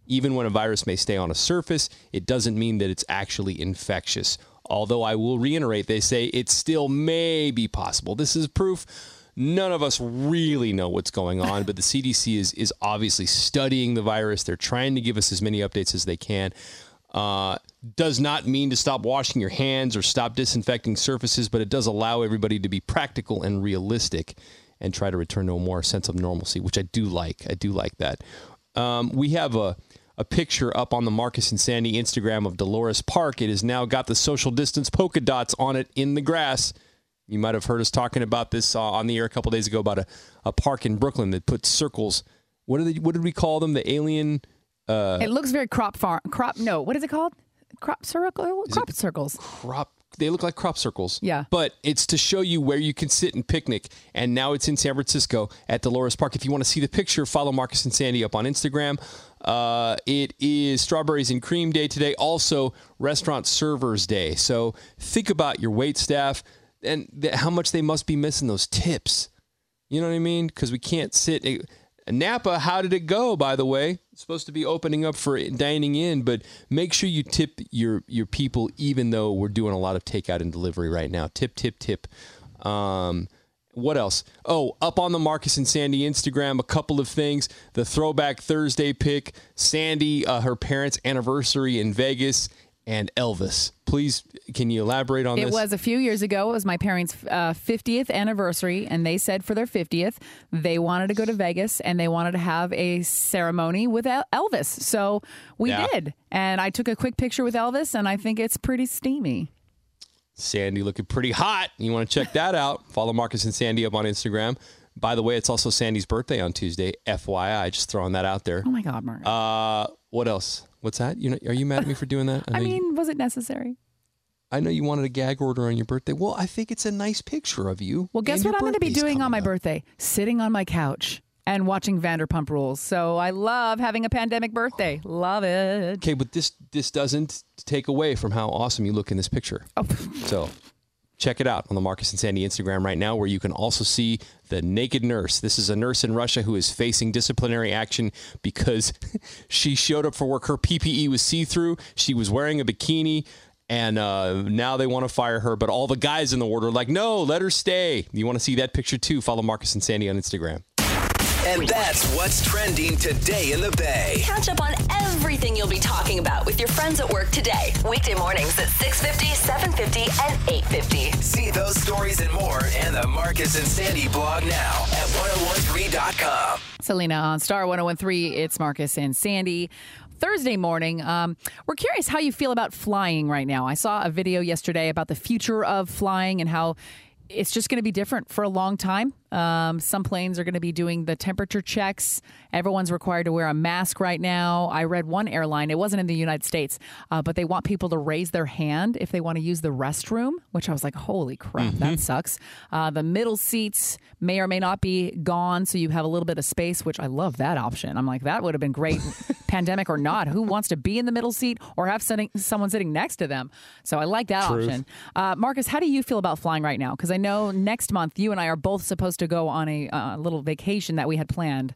Even when a virus may stay on a surface, it doesn't mean that it's actually infectious. Although I will reiterate, they say it still may be possible. This is proof none of us really know what's going on, but the CDC is is obviously studying the virus. They're trying to give us as many updates as they can. Uh, does not mean to stop washing your hands or stop disinfecting surfaces, but it does allow everybody to be practical and realistic and try to return to a more sense of normalcy, which I do like. I do like that. Um, we have a a picture up on the Marcus and Sandy Instagram of Dolores Park. It has now got the social distance polka dots on it in the grass. You might have heard us talking about this uh, on the air a couple days ago about a, a park in Brooklyn that put circles. What did they, what did we call them? The alien. Uh, It looks very crop farm. Crop. No, what is it called? Crop circle. Crop circles. crop. They look like crop circles. Yeah. But it's to show you where you can sit and picnic. And now it's in San Francisco at Dolores Park. If you want to see the picture, follow Marcus and Sandy up on Instagram. Uh, it is Strawberries and Cream Day today. Also, Restaurant Servers Day. So think about your wait staff and how much they must be missing those tips. You know what I mean? Because we can't sit. eh, Napa, how did it go? By the way, it's supposed to be opening up for dining in, but make sure you tip your your people, even though we're doing a lot of takeout and delivery right now. Tip, tip, tip. Um, what else? Oh, up on the Marcus and Sandy Instagram, a couple of things. The Throwback Thursday pick, Sandy, uh, her parents' anniversary in Vegas, and Elvis. Please, can you elaborate on It this? It was a few years ago. It was my parents' uh, 50th anniversary, and they said for their 50th, they wanted to go to Vegas and they wanted to have a ceremony with El- Elvis. So we Yeah. did. And I took a quick picture with Elvis, and I think it's pretty steamy. Sandy looking pretty hot. You want to check that out? Follow Marcus and Sandy up on Instagram. By the way, it's also Sandy's birthday on Tuesday. FYI, just throwing that out there. Oh my God, Mark. Uh, what else? What's that? You know, are you mad at me for doing that? I you- mean, was it necessary? I know you wanted a gag order on your birthday. Well, I think it's a nice picture of you. Well, guess what I'm going to be doing on my up. birthday? Sitting on my couch and watching Vanderpump Rules. So I love having a pandemic birthday. Love it. Okay, but this this doesn't take away from how awesome you look in this picture. Oh. So check it out on the Marcus and Sandy Instagram right now, where you can also see the naked nurse. This is a nurse in Russia who is facing disciplinary action because she showed up for work. Her PPE was see through. She was wearing a bikini. And uh, now they want to fire her, but all the guys in the ward are like, no, let her stay. You want to see that picture too? Follow Marcus and Sandy on Instagram. And that's what's trending today in the Bay. Catch up on everything you'll be talking about with your friends at work today. Weekday mornings at 6.50, 7.50, and 8.50. See those stories and more in the Marcus and Sandy blog now at 1013.com. Selena on Star 1013. It's Marcus and Sandy. Thursday morning, um, we're curious how you feel about flying right now. I saw a video yesterday about the future of flying and how it's just going to be different for a long time. Um, some planes are going to be doing the temperature checks. Everyone's required to wear a mask right now. I read one airline, it wasn't in the United States, uh, but they want people to raise their hand if they want to use the restroom, which I was like, holy crap, that sucks. Uh, the middle seats may or may not be gone, so you have a little bit of space, which I love that option. I'm like, that would have been great, pandemic or not. Who wants to be in the middle seat or have sitting, someone sitting next to them? So I like that Truth. option. Uh, Marcus, how do you feel about flying right now? Because I know next month you and I are both supposed to go on a uh, little vacation that we had planned,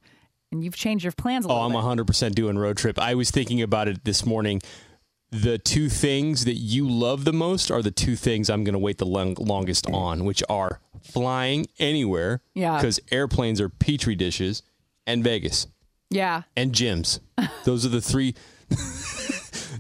and you've changed your plans a Oh, I'm bit. 100% doing road trip. I was thinking about it this morning. The two things that you love the most are the two things I'm going to wait the long, longest on, which are flying anywhere, Yeah. because airplanes are petri dishes, and Vegas Yeah. and gyms. Those are the three.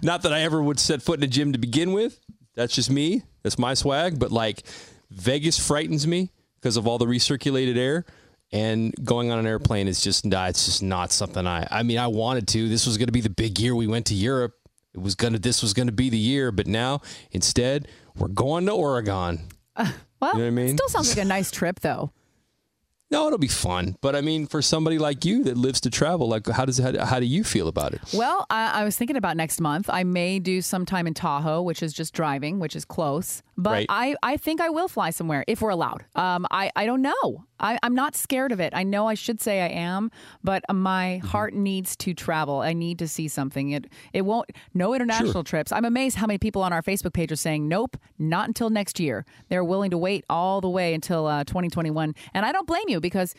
Not that I ever would set foot in a gym to begin with. That's just me. That's my swag. But like, Vegas frightens me because of all the recirculated air. And going on an airplane is just. It's just not something I. I mean, I wanted to. This was going to be the big year we went to Europe. It was gonna. This was going to be the year. But now, instead, we're going to Oregon. Uh, well, You know what I mean? still sounds like a nice trip, though. No, it'll be fun. But I mean, for somebody like you that lives to travel, like, how does how, how do you feel about it? Well, I, I was thinking about next month. I may do some time in Tahoe, which is just driving, which is close. But Right. I, I think I will fly somewhere if we're allowed. Um, I, I don't know. I, I'm not scared of it. I know I should say I am, but my Mm-hmm. heart needs to travel. I need to see something. It it won't. No international trips. I'm amazed how many people on our Facebook page are saying nope, not until next year. They're willing to wait all the way until uh, 2021, and I don't blame you because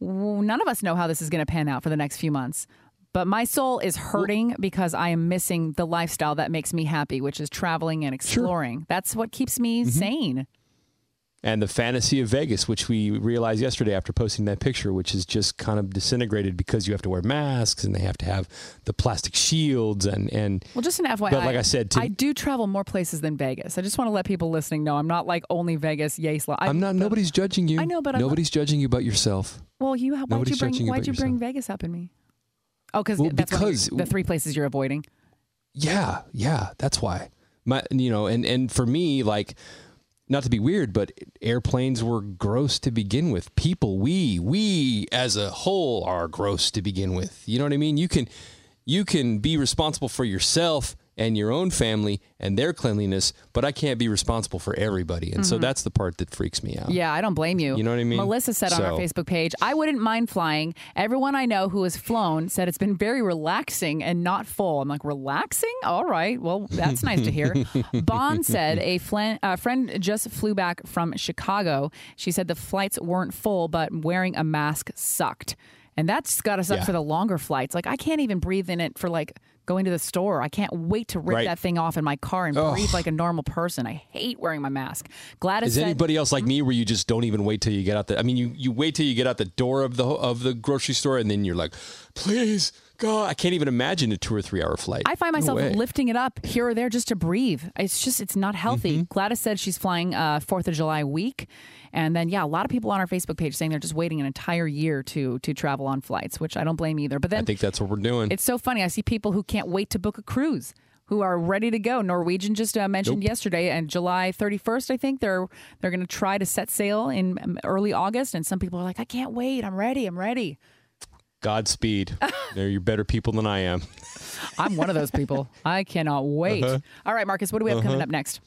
none of us know how this is going to pan out for the next few months. But my soul is hurting because I am missing the lifestyle that makes me happy, which is traveling and exploring. That's what keeps me Mm-hmm. sane. And the fantasy of Vegas, which we realized yesterday after posting that picture, which is just kind of disintegrated because you have to wear masks and they have to have the plastic shields and and Well, just an FYI. But like I said, to- I do travel more places than Vegas. I just want to let people listening know I'm not like only Vegas. Sla- I, I'm not. Nobody's judging you. I know, but I'm- nobody's judging you but yourself. Well, you why'd you Nobody's bring judging you why'd but you bring Vegas up in me? Oh, Well, that's one of your- because- the three places you're avoiding. Yeah, yeah, that's why. My, you know, and and for me, like, not to be weird, but airplanes were gross to begin with. People, we, we as a whole are gross to begin with. You know what I mean? You can, you can be responsible for yourself and your own family and their cleanliness, but I can't be responsible for everybody. And so Mhm. that's the part that freaks me out. Yeah, I don't blame you. You know what I mean? Melissa said on our Facebook page, I wouldn't mind flying. Everyone I know who has flown said it's been very relaxing and not full. I'm like, relaxing? All right. Well, that's nice to hear. Bond said a uh, friend just flew back from Chicago. She said the flights weren't full, but wearing a mask sucked. And that's got us up Yeah. for the longer flights. Like, I can't even breathe in it for like going to the store. I can't wait to rip Right. that thing off in my car and breathe like a normal person. I hate wearing my mask. Gladys Is said, anybody else like mm-hmm. me where you just don't even wait till you get out the I mean you you wait till you get out the door of the of the grocery store and then you're like, "Please, God, I can't even imagine a 2 or 3 hour flight." I find myself way. lifting it up here or there just to breathe. It's just, it's not healthy. Mm-hmm. Gladys said she's flying uh, 4th of July week. And then, yeah, a lot of people on our Facebook page saying they're just waiting an entire year to to travel on flights, which I don't blame either. But I think that's what we're doing. it's so funny. I see people who can't wait to book a cruise, who are ready to go. Norwegian just uh, mentioned yesterday, and July 31st, I think they're they're going to try to set sail in um, early August. And some people are like, I can't wait. I'm ready. I'm ready. Godspeed. They're you better people than I am. I'm one of those people. I cannot wait. Uh-huh. All right, Marcus, what do we have coming Uh-huh. up next?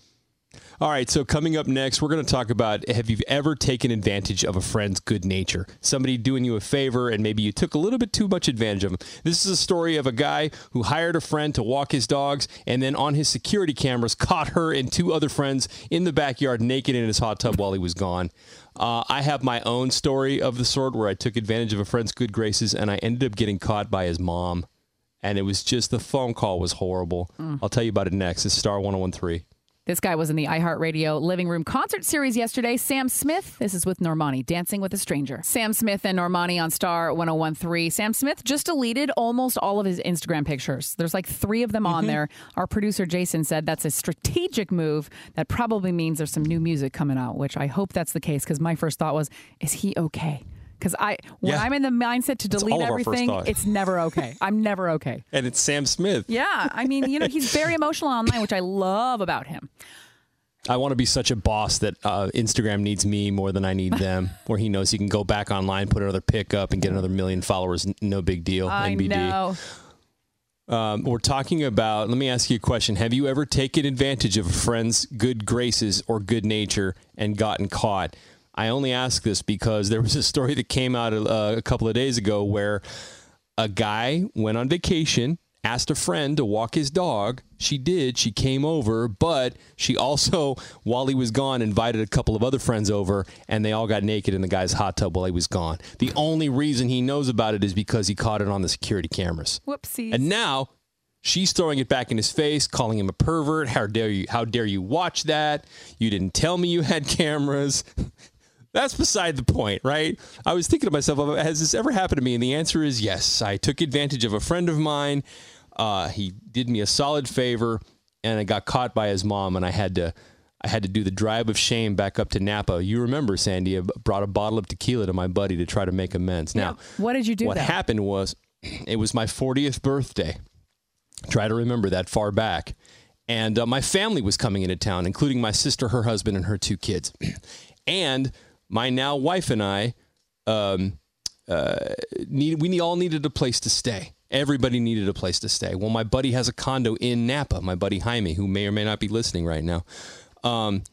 All right, so coming up next, we're going to talk about have you ever taken advantage of a friend's good nature? Somebody doing you a favor and maybe you took a little bit too much advantage of them. This is a story of a guy who hired a friend to walk his dogs and then on his security cameras caught her and two other friends in the backyard naked in his hot tub while he was gone. Uh, I have my own story of the sort where I took advantage of a friend's good graces and I ended up getting caught by his mom. And it was just the phone call was horrible. Mm. I'll tell you about it next. It's Star 1013. This guy was in the iHeartRadio Living Room concert series yesterday. Sam Smith, this is with Normani, Dancing with a Stranger. Sam Smith and Normani on Star 1013. Sam Smith just deleted almost all of his Instagram pictures. There's like three of them on mm-hmm. there. Our producer Jason said that's a strategic move that probably means there's some new music coming out, which I hope that's the case because my first thought was, is he okay? Because I, when Yeah. I'm in the mindset to delete all of our first everything, it's never okay. I'm never okay. And it's Sam Smith. Yeah, I mean, you know, he's very emotional online, which I love about him. I want to be such a boss that uh, Instagram needs me more than I need them, where he knows he can go back online, put another pic up, and get another million followers. No big deal. I NBD. know. Um, we're talking about, let me ask you a question. Have you ever taken advantage of a friend's good graces or good nature and gotten caught? I only ask this because there was a story that came out uh, a couple of days ago where a guy went on vacation, asked a friend to walk his dog. She did. She came over, but she also, while he was gone, invited a couple of other friends over, and they all got naked in the guy's hot tub while he was gone. The only reason he knows about it is because he caught it on the security cameras. Whoopsies. And now she's throwing it back in his face, calling him a pervert. How dare you? How dare you watch that? You didn't tell me you had cameras. That's beside the point, right? I was thinking to myself, has this ever happened to me? And the answer is yes. I took advantage of a friend of mine. Uh, he did me a solid favor, and I got caught by his mom, and I had to. I had to do the drive of shame back up to Napa. You remember, Sandy? I brought a bottle of tequila to my buddy to try to make amends. Now, What did you do? what though? happened was it was my 40th birthday. Try to remember that far back. And uh, my family was coming into town, including my sister, her husband, and her two kids. and my now wife and I um, uh, need, we all needed a place to stay. Everybody needed a place to stay. Well, my buddy has a condo in Napa, my buddy Jaime, who may or may not be listening right now. Um,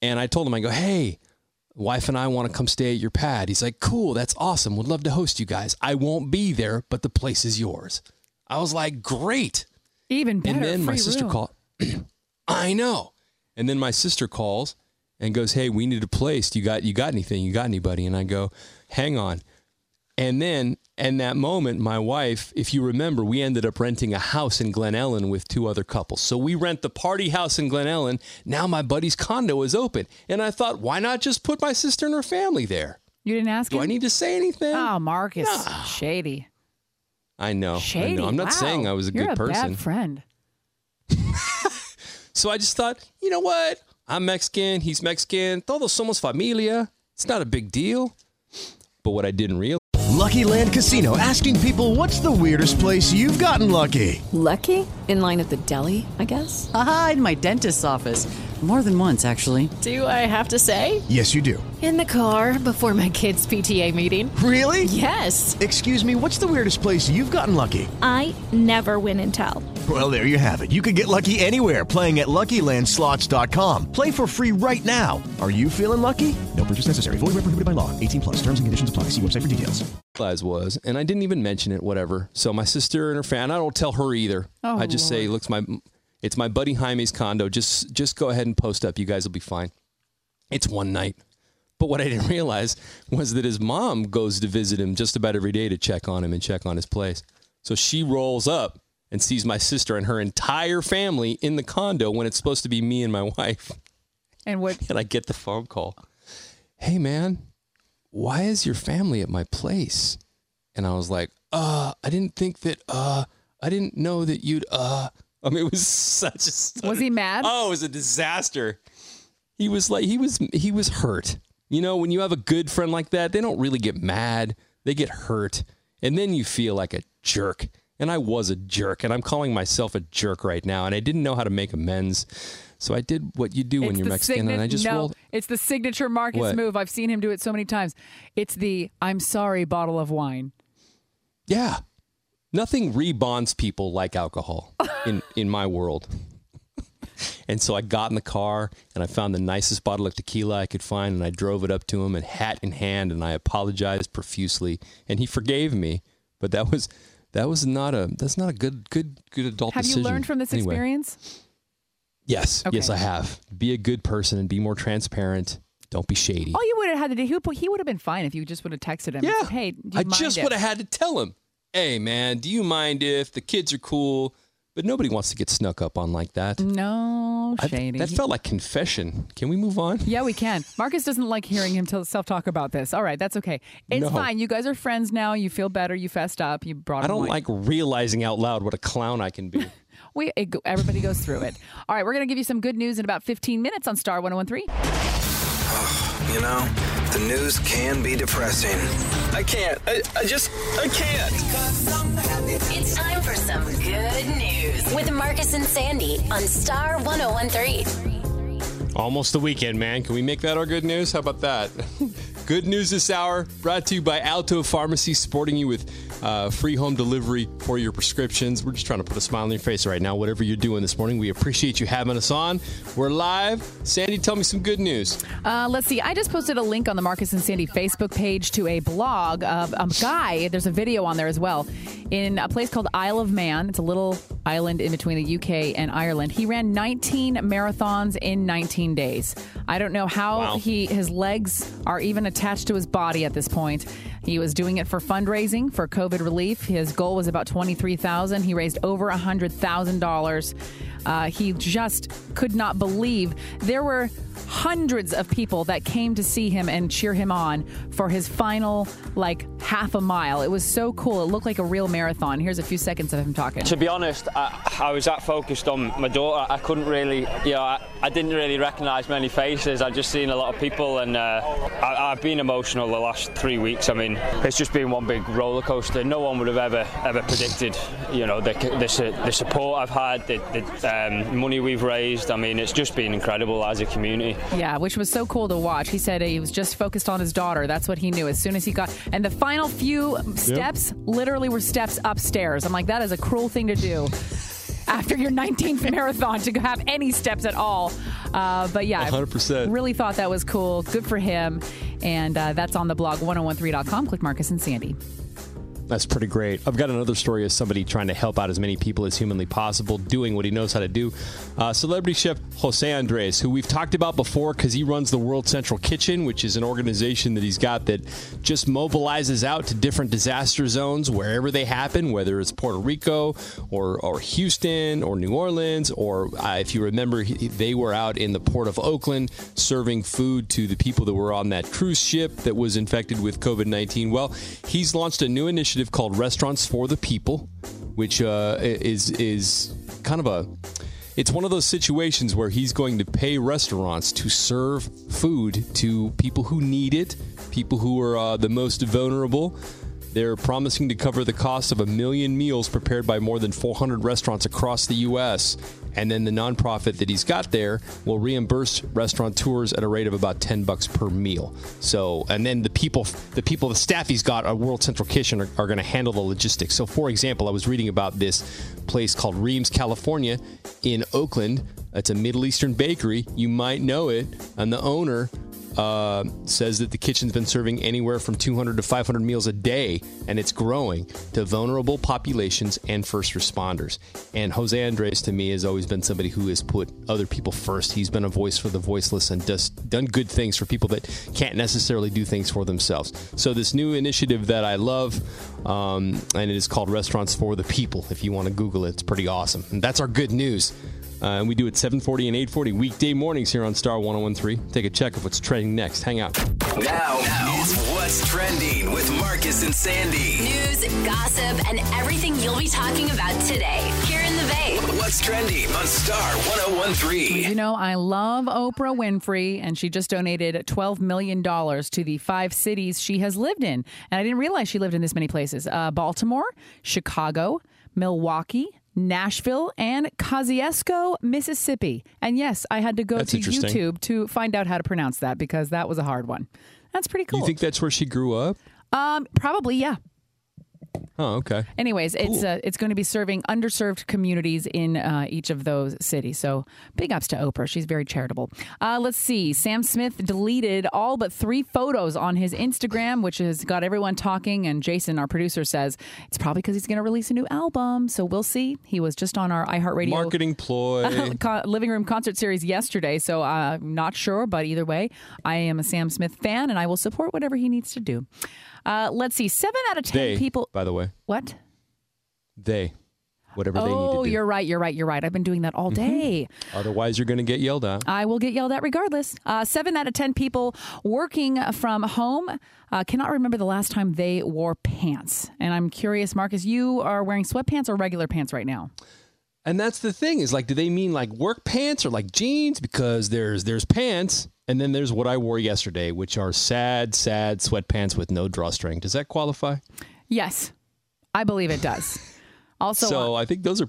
and I told him, I go, hey, wife and I want to come stay at your pad. He's like, cool, that's awesome. Would love to host you guys. I won't be there, but the place is yours. I was like, great. Even better. And then my sister room. called. I know. And then my sister calls and goes, "Hey, we need a place. Do You got you got anything? You got anybody?" And I go, "Hang on. And then, in that moment, my wife, if you remember, we ended up renting a house in Glen Ellen with two other couples. So we rent the party house in Glen Ellen. Now my buddy's condo is open. And I thought, why not just put my sister and her family there? You didn't ask Do him? I need to say anything? Oh, Marcus, shady. I know. I Shady. know. I'm not Wow. saying I was a You're good a person. bad friend. So I just thought, you know what? I'm Mexican. He's Mexican. Todos somos familia. It's not a big deal. But what I didn't realize. Lucky Land Casino asking people what's the weirdest place you've gotten lucky? Lucky? In line at the deli, I guess? Aha, in my dentist's office. More than once, actually. Do I have to say? Yes, you do. In the car before my kids' PTA meeting. Really? Yes. Excuse me, what's the weirdest place you've gotten lucky? I never win and tell. Well, there you have it. You can get lucky anywhere playing at LuckyLandSlots.com. Play for free right now. Are you feeling lucky? No purchase necessary. Void where prohibited by law. 18 plus. Terms and conditions apply. See website for details. realize was, and I didn't even mention it, whatever. So my sister and her fan, I don't tell her either. Oh, I just say, look, it's my, it's my buddy Jaime's condo. Just, just go ahead and post up. You guys will be fine. It's one night. But what I didn't realize was that his mom goes to visit him just about every day to check on him and check on his place. So she rolls up and sees my sister and her entire family in the condo when it's supposed to be me and my wife. And what? And I get the phone call. Hey, man, why is your family at my place? And I was like, uh, I didn't think that, uh, I didn't know that you'd, uh, I mean, it was such a. Was he mad? Oh, it was a disaster. He was like, he was, he was hurt. You know, when you have a good friend like that, they don't really get mad. They get hurt. And then you feel like a jerk. And I was a jerk. And I'm calling myself a jerk right now. And I didn't know how to make amends. So I did what you do when you're Mexican. signa- and I just no, rolled. it's the signature Marcus What? move. I've seen him do it so many times. It's the "I'm sorry" bottle of wine. Yeah. Nothing rebonds people like alcohol in, in my world. and so I got in the car and I found the nicest bottle of tequila I could find and I drove it up to him and hat in hand and I apologized profusely and he forgave me. But that was that was not a that's not a good good good adult Have decision. you learned from this Anyway. experience? Yes. Yes, I have. Be a good person and be more transparent. Don't be shady. All you would have had to do, he would, have been fine if you just would have texted him. and said, hey, do you I just if-" would have had to tell him, hey, man, do you mind if the kids are cool? But nobody wants to get snuck up on like that. No, I- shady. that felt like confession. Can we move on? Yeah, we can. Marcus doesn't like hearing him self talk about this. All right, that's okay. It's No. fine. You guys are friends now. You feel better. You fessed up. You brought I don't wine. like realizing out loud what a clown I can be. We it, everybody goes through it. All right, we're gonna give you some good news in about 15 minutes on Star 1013. You know, the news can be depressing. I can't. I, I just, I can't. It's time for some good news with Marcus and Sandy on Star 1013. Almost the weekend, man. Can we make that our good news? How about that? good news this hour brought to you by Alto Pharmacy, supporting you with uh, free home delivery for your prescriptions. We're just trying to put a smile on your face right now, whatever you're doing this morning. We appreciate you having us on. We're live. Sandy, tell me some good news. Uh, let's see. I just posted a link on the Marcus and Sandy Facebook page to a blog of a guy. There's a video on there as well in a place called Isle of Man. It's a little island in between the UK and Ireland. He ran 19 marathons in 19 days. I don't know how Wow. he his legs are even attached to his body at this point. He was doing it for fundraising for COVID relief. His goal was about 23,000. He raised over $100,000. Uh, he just could not believe there were hundreds of people that came to see him and cheer him on for his final like half a mile. It was so cool. It looked like a real marathon. Here's a few seconds of him talking. To be honest, I, I was that focused on my daughter. I couldn't really, you know, I, I didn't really recognise many faces. I just seen a lot of people, and uh, I, I've been emotional the last three weeks. I mean, it's just been one big roller coaster. No one would have ever ever predicted, you know, the the, the support I've had, the, the um, money we've raised. I mean, it's just been incredible as a community. Yeah, which was so cool to watch. He said he was just focused on his daughter. That's what he knew as soon as he got. And the final few steps literally were steps upstairs. I'm like, that is a cruel thing to do. After your 19th marathon, to have any steps at all. Uh, but yeah, 100%. really thought that was cool. Good for him. And uh, that's on the blog 1013.com. Click Marcus and Sandy. That's pretty great. I've got another story of somebody trying to help out as many people as humanly possible, doing what he knows how to do. Uh, celebrity chef Jose Andres, who we've talked about before because he runs the World Central Kitchen, which is an organization that he's got that just mobilizes out to different disaster zones wherever they happen, whether it's Puerto Rico or, or Houston or New Orleans, or uh, if you remember, he, they were out in the port of Oakland serving food to the people that were on that cruise ship that was infected with COVID 19. Well, he's launched a new initiative called Restaurants for the People, which uh, is is kind of a it's one of those situations where he's going to pay restaurants to serve food to people who need it, people who are uh, the most vulnerable. They're promising to cover the cost of a million meals prepared by more than 400 restaurants across the U.S. And then the nonprofit that he's got there will reimburse restaurateurs at a rate of about 10 bucks per meal. So, and then the people, the people, the staff he's got at World Central Kitchen are, are going to handle the logistics. So, for example, I was reading about this place called Reem's, California, in Oakland. It's a Middle Eastern bakery. You might know it. And the owner uh, says that the kitchen's been serving anywhere from 200 to 500 meals a day, and it's growing to vulnerable populations and first responders. And Jose Andres, to me, has always been somebody who has put other people first. He's been a voice for the voiceless and just done good things for people that can't necessarily do things for themselves. So this new initiative that I love, um, and it is called Restaurants for the People. If you want to Google it, it's pretty awesome. And that's our good news. Uh, and we do it 740 and 840 weekday mornings here on Star 1013. Take a check of what's trending next. Hang out. Now, it's What's Trending with Marcus and Sandy. News, gossip, and everything you'll be talking about today here in the Bay. What's Trending on Star 1013. You know, I love Oprah Winfrey, and she just donated $12 million to the five cities she has lived in. And I didn't realize she lived in this many places uh, Baltimore, Chicago, Milwaukee, Nashville, and Kosciusko, Mississippi. And yes, I had to go That's to. YouTube to find out how to pronounce that because that was a hard one. That's pretty cool. You think that's where she grew up? um, probably, yeah. Oh, okay. Anyways, it's uh, it's going to be serving underserved communities in uh, each of those cities. So big ups to Oprah. She's very charitable. Uh, let's see. Sam Smith deleted all but three photos on his Instagram, which has got everyone talking. And Jason, our producer, says it's probably because he's going to release a new album. So we'll see. He was just on our iHeartRadio Marketing ploy. living room concert series yesterday. So uh, not sure, but either way, I am a Sam Smith fan, and I will support whatever he needs to do. Uh, let's see. Seven out of ten they, people. by the way, What? they, whatever they need to Oh, do. Mm-hmm. you're right. You're right. You're right. I've been doing that all day. Otherwise, you're going to get yelled at. I will get yelled at regardless. Uh, seven out of 10 people working from home uh, cannot remember the last time they wore pants. And I'm curious, Marcus, you are wearing sweatpants or regular pants right now? And that's the thing is like, do they mean like work pants or like jeans? Because there's there's pants, and then there's what I wore yesterday, which are sad, sad sweatpants with no drawstring. Does that qualify? Yes, I believe it does. Also, so uh, I think those are,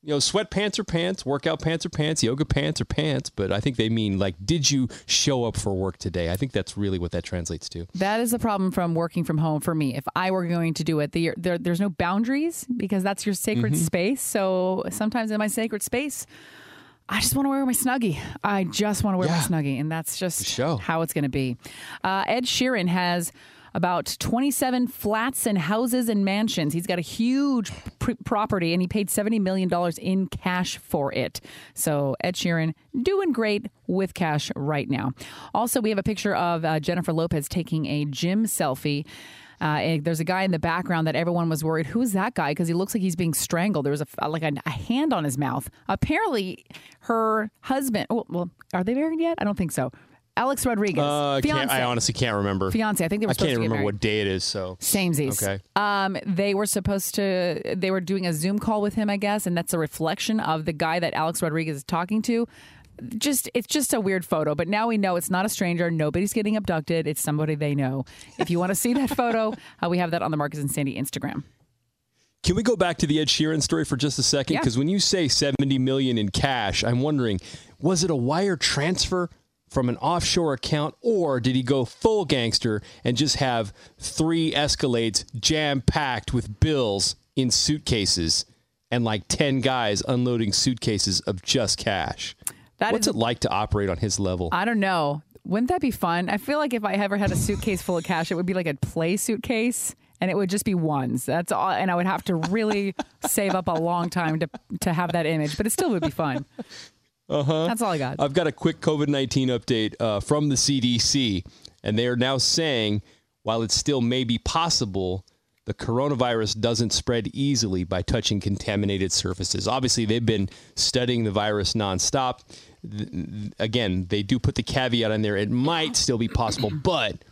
you know, sweatpants are pants, workout pants are pants, yoga pants are pants. But I think they mean like, did you show up for work today? I think that's really what that translates to. that is the problem from working from home for me. If I were going to do it, the, there, there's no boundaries because that's your sacred Mhm. space. So sometimes in my sacred space, I just want to wear my snuggie. I just want to wear my snuggie, and that's just show. how it's going to be. Uh, Ed Sheeran has about 27 flats and houses and mansions. He's got a huge pr- property, and he paid 70 million dollars in cash for it. So Ed Sheeran doing great with cash right now. Also, we have a picture of uh, Jennifer Lopez taking a gym selfie. Uh, there's a guy in the background that everyone was worried. Who's that guy? Because he looks like he's being strangled. There was a like a, a hand on his mouth. Apparently, her husband. Oh, well, are they married yet? I don't think so. Alex Rodriguez, Uh, I can't, fiance. I honestly can't remember. Fiance. I think they were I can't remember married. what day it is. So Samesies. Okay. Um, they were supposed to. They were doing a Zoom call with him, I guess, and that's a reflection of the guy that Alex Rodriguez is talking to. Just, it's just a weird photo. But now we know it's not a stranger. Nobody's getting abducted. It's somebody they know. If you want to see that photo, uh, we have that on the Marcus and Sandy Instagram. Can we go back to the Ed Sheeran story for just a second? Yeah. Because when you say 70 million in cash, I'm wondering, was it a wire transfer from an offshore account or did he go full gangster and just have three Escalades jam packed with bills in suitcases and like 10 guys unloading suitcases of just cash? That What's is- it like to operate on his level? I don't know. Wouldn't that be fun? I feel like if I ever had a suitcase full of cash, it would be like a play suitcase. and it would just be ones. That's all, and I would have to really save up a long time to to have that image, but it still would be fun. Uh huh. That's all I got. I've got a quick COVID 19 update uh, from the CDC, and they are now saying while it still may be possible, the coronavirus doesn't spread easily by touching contaminated surfaces. Obviously, they've been studying the virus nonstop. Th- Again, they do put the caveat in there it might still be possible, but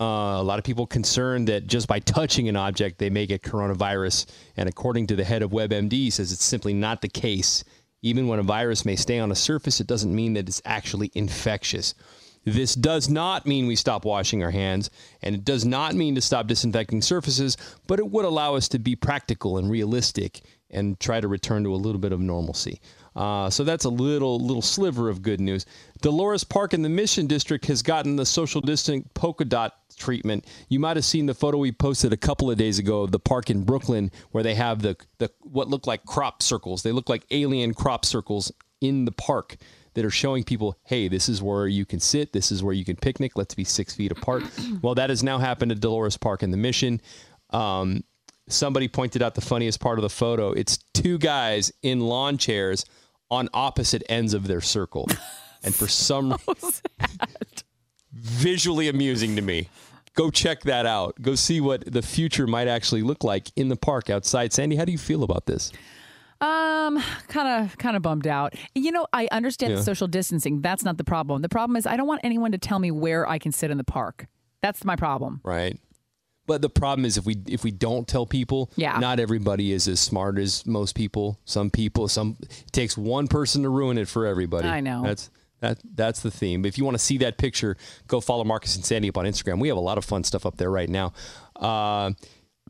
uh, a lot of people concerned that just by touching an object, they may get coronavirus. And according to the head of WebMD, says it's simply not the case. Even when a virus may stay on a surface, it doesn't mean that it's actually infectious. This does not mean we stop washing our hands, and it does not mean to stop disinfecting surfaces, but it would allow us to be practical and realistic and try to return to a little bit of normalcy. Uh, so that's a little little sliver of good news. Dolores Park in the Mission District has gotten the social distancing polka dot treatment. You might have seen the photo we posted a couple of days ago of the park in Brooklyn where they have the the what look like crop circles. They look like alien crop circles in the park that are showing people, hey, this is where you can sit, this is where you can picnic. Let's be six feet apart. well, that has now happened at Dolores Park in the Mission. Um, somebody pointed out the funniest part of the photo. It's two guys in lawn chairs on opposite ends of their circle. And for some reason visually amusing to me. Go check that out. Go see what the future might actually look like in the park outside. Sandy, how do you feel about this? Um, kind of, kind of bummed out. You know, I understand Yeah. the social distancing. That's not the problem. The problem is I don't want anyone to tell me where I can sit in the park. That's my problem. Right. But the problem is if we if we don't tell people, Yeah. not everybody is as smart as most people. Some people, some it takes one person to ruin it for everybody. I know. That's that that's the theme. If you want to see that picture, go follow Marcus and Sandy up on Instagram. We have a lot of fun stuff up there right now. Uh,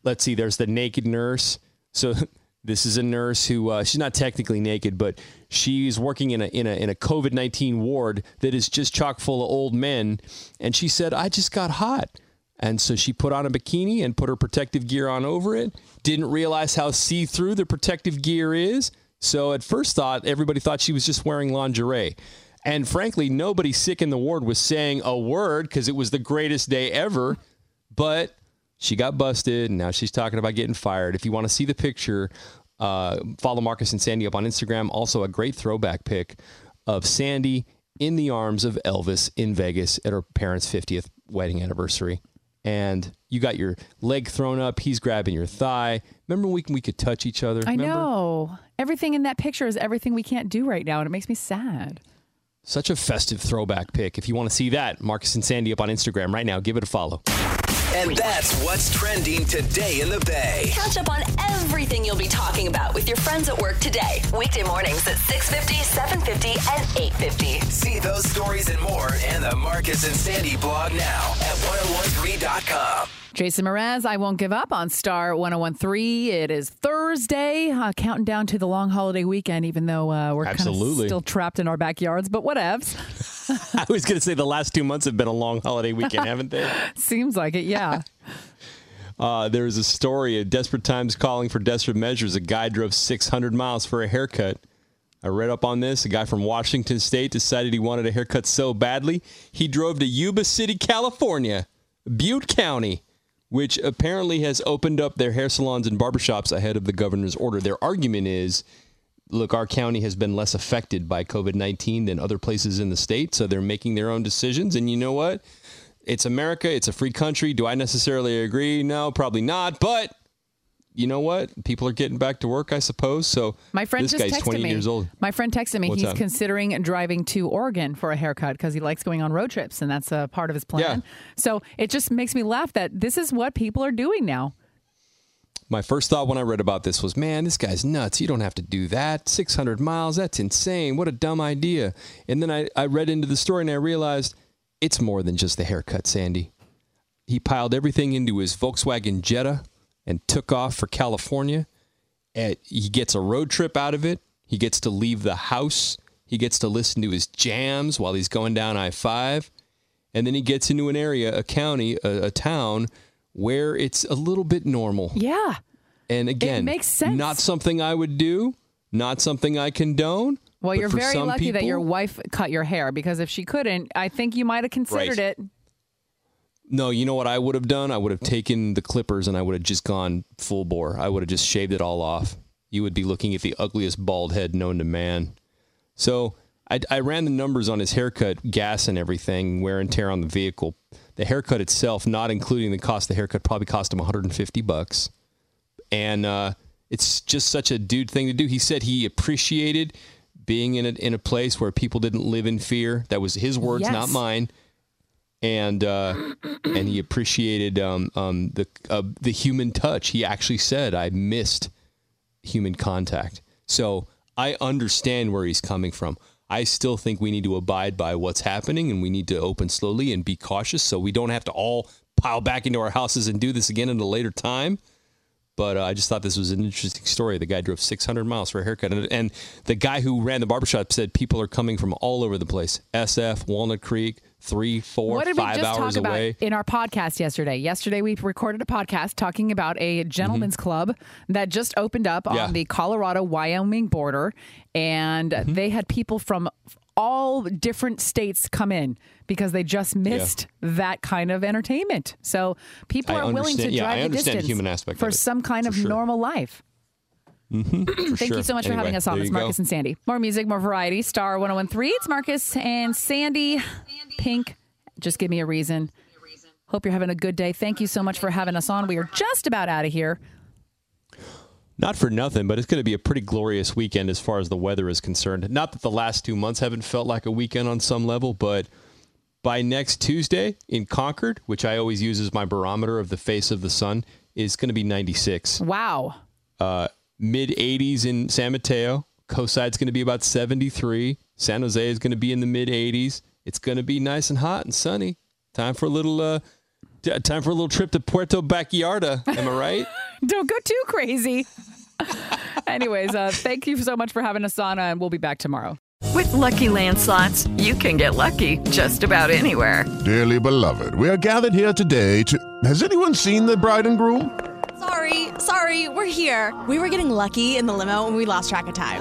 let's see. There's the naked nurse. So this is a nurse who uh, she's not technically naked, but she's working in a in a in a COVID nineteen ward that is just chock full of old men. And she said, "I just got hot." And so she put on a bikini and put her protective gear on over it. Didn't realize how see through the protective gear is. So at first thought, everybody thought she was just wearing lingerie. And frankly, nobody sick in the ward was saying a word because it was the greatest day ever. But she got busted, and now she's talking about getting fired. If you want to see the picture, uh, follow Marcus and Sandy up on Instagram. Also, a great throwback pic of Sandy in the arms of Elvis in Vegas at her parents' 50th wedding anniversary. And you got your leg thrown up. He's grabbing your thigh. Remember when we we could touch each other. I Remember? know. Everything in that picture is everything we can't do right now, and it makes me sad. Such a festive throwback pic. If you want to see that, Marcus and Sandy up on Instagram right now. Give it a follow. And that's what's trending today in the Bay. Catch up on everything you'll be talking about with your friends at work today. Weekday mornings at 6.50, 7.50, and 8.50. See those stories and more in the Marcus and Sandy blog now at 1013.com. Jason Mraz, I won't give up on Star 1013. It is Thursday, uh, counting down to the long holiday weekend, even though uh, we're kind of Absolutely. still trapped in our backyards, but whatevs. I was going to say the last two months have been a long holiday weekend, haven't they? Seems like it, yeah. Uh, there's a story of desperate times calling for desperate measures. A guy drove 600 miles for a haircut. I read up on this. A guy from Washington State decided he wanted a haircut so badly, he drove to Yuba City, California, Butte County, which apparently has opened up their hair salons and barbershops ahead of the governor's order. Their argument is look, our county has been less affected by COVID 19 than other places in the state, so they're making their own decisions. And you know what? It's America, it's a free country. Do I necessarily agree? No, probably not. But you know what? People are getting back to work, I suppose. So My friend this just guy's texted 20 me. years old. My friend texted me. What's He's up? considering driving to Oregon for a haircut because he likes going on road trips, and that's a part of his plan. Yeah. So it just makes me laugh that this is what people are doing now. My first thought when I read about this was, man, this guy's nuts. You don't have to do that. 600 miles, that's insane. What a dumb idea. And then I, I read into the story and I realized it's more than just the haircut, Sandy. He piled everything into his Volkswagen Jetta and took off for California. And he gets a road trip out of it. He gets to leave the house. He gets to listen to his jams while he's going down I 5. And then he gets into an area, a county, a, a town where it's a little bit normal. Yeah. And again, it makes sense. not something I would do, not something I condone. Well, you're very lucky that your wife cut your hair because if she couldn't, I think you might have considered Right. it. No, you know what I would have done? I would have taken the clippers and I would have just gone full bore. I would have just shaved it all off. You would be looking at the ugliest bald head known to man. So I, I ran the numbers on his haircut, gas and everything, wear and tear on the vehicle. The haircut itself, not including the cost of the haircut, probably cost him 150 bucks. And uh, it's just such a dude thing to do. He said he appreciated being in a, in a place where people didn't live in fear. That was his words, Yes. not mine and uh, and he appreciated um, um, the uh, the human touch. He actually said, "I missed human contact." So I understand where he's coming from. I still think we need to abide by what's happening, and we need to open slowly and be cautious, so we don't have to all pile back into our houses and do this again at a later time. But uh, I just thought this was an interesting story. The guy drove 600 miles for a haircut. And, and the guy who ran the barbershop said people are coming from all over the place SF, Walnut Creek, three, four, what did we just hours talk about away. in our podcast yesterday? Yesterday, we recorded a podcast talking about a gentleman's club that just opened up Mm-hmm. Yeah. on the Colorado Wyoming border. And Mm-hmm. they had people from all different states come in because they just missed that kind of entertainment. So people I are willing to yeah, drive I understand the distance human aspect for it, some kind of sure. normal life. Mm-hmm, Thank you so much for having us on this, Marcus and Sandy. More music, more variety. Star 1013. It's Marcus and Sandy. Pink. Just give me a reason. Hope you're having a good day. Thank you so much for having us on. We are just about out of here. Not for nothing, but it's going to be a pretty glorious weekend as far as the weather is concerned. Not that the last two months haven't felt like a weekend on some level, but by next Tuesday in Concord, which I always use as my barometer of the face of the sun, is going to be 96. Wow. Uh, Mid 80s in San Mateo. Coastside's going to be about 73. San Jose is going to be in the mid 80s. It's going to be nice and hot and sunny. Time for a little uh, t- time for a little trip to Puerto Backyarda. Am I right? Don't go too crazy. Anyways, uh, thank you so much for having us on, uh, and we'll be back tomorrow. With Lucky Land slots, you can get lucky just about anywhere. Dearly beloved, we are gathered here today to. Has anyone seen the bride and groom? Sorry, sorry, we're here. We were getting lucky in the limo and we lost track of time.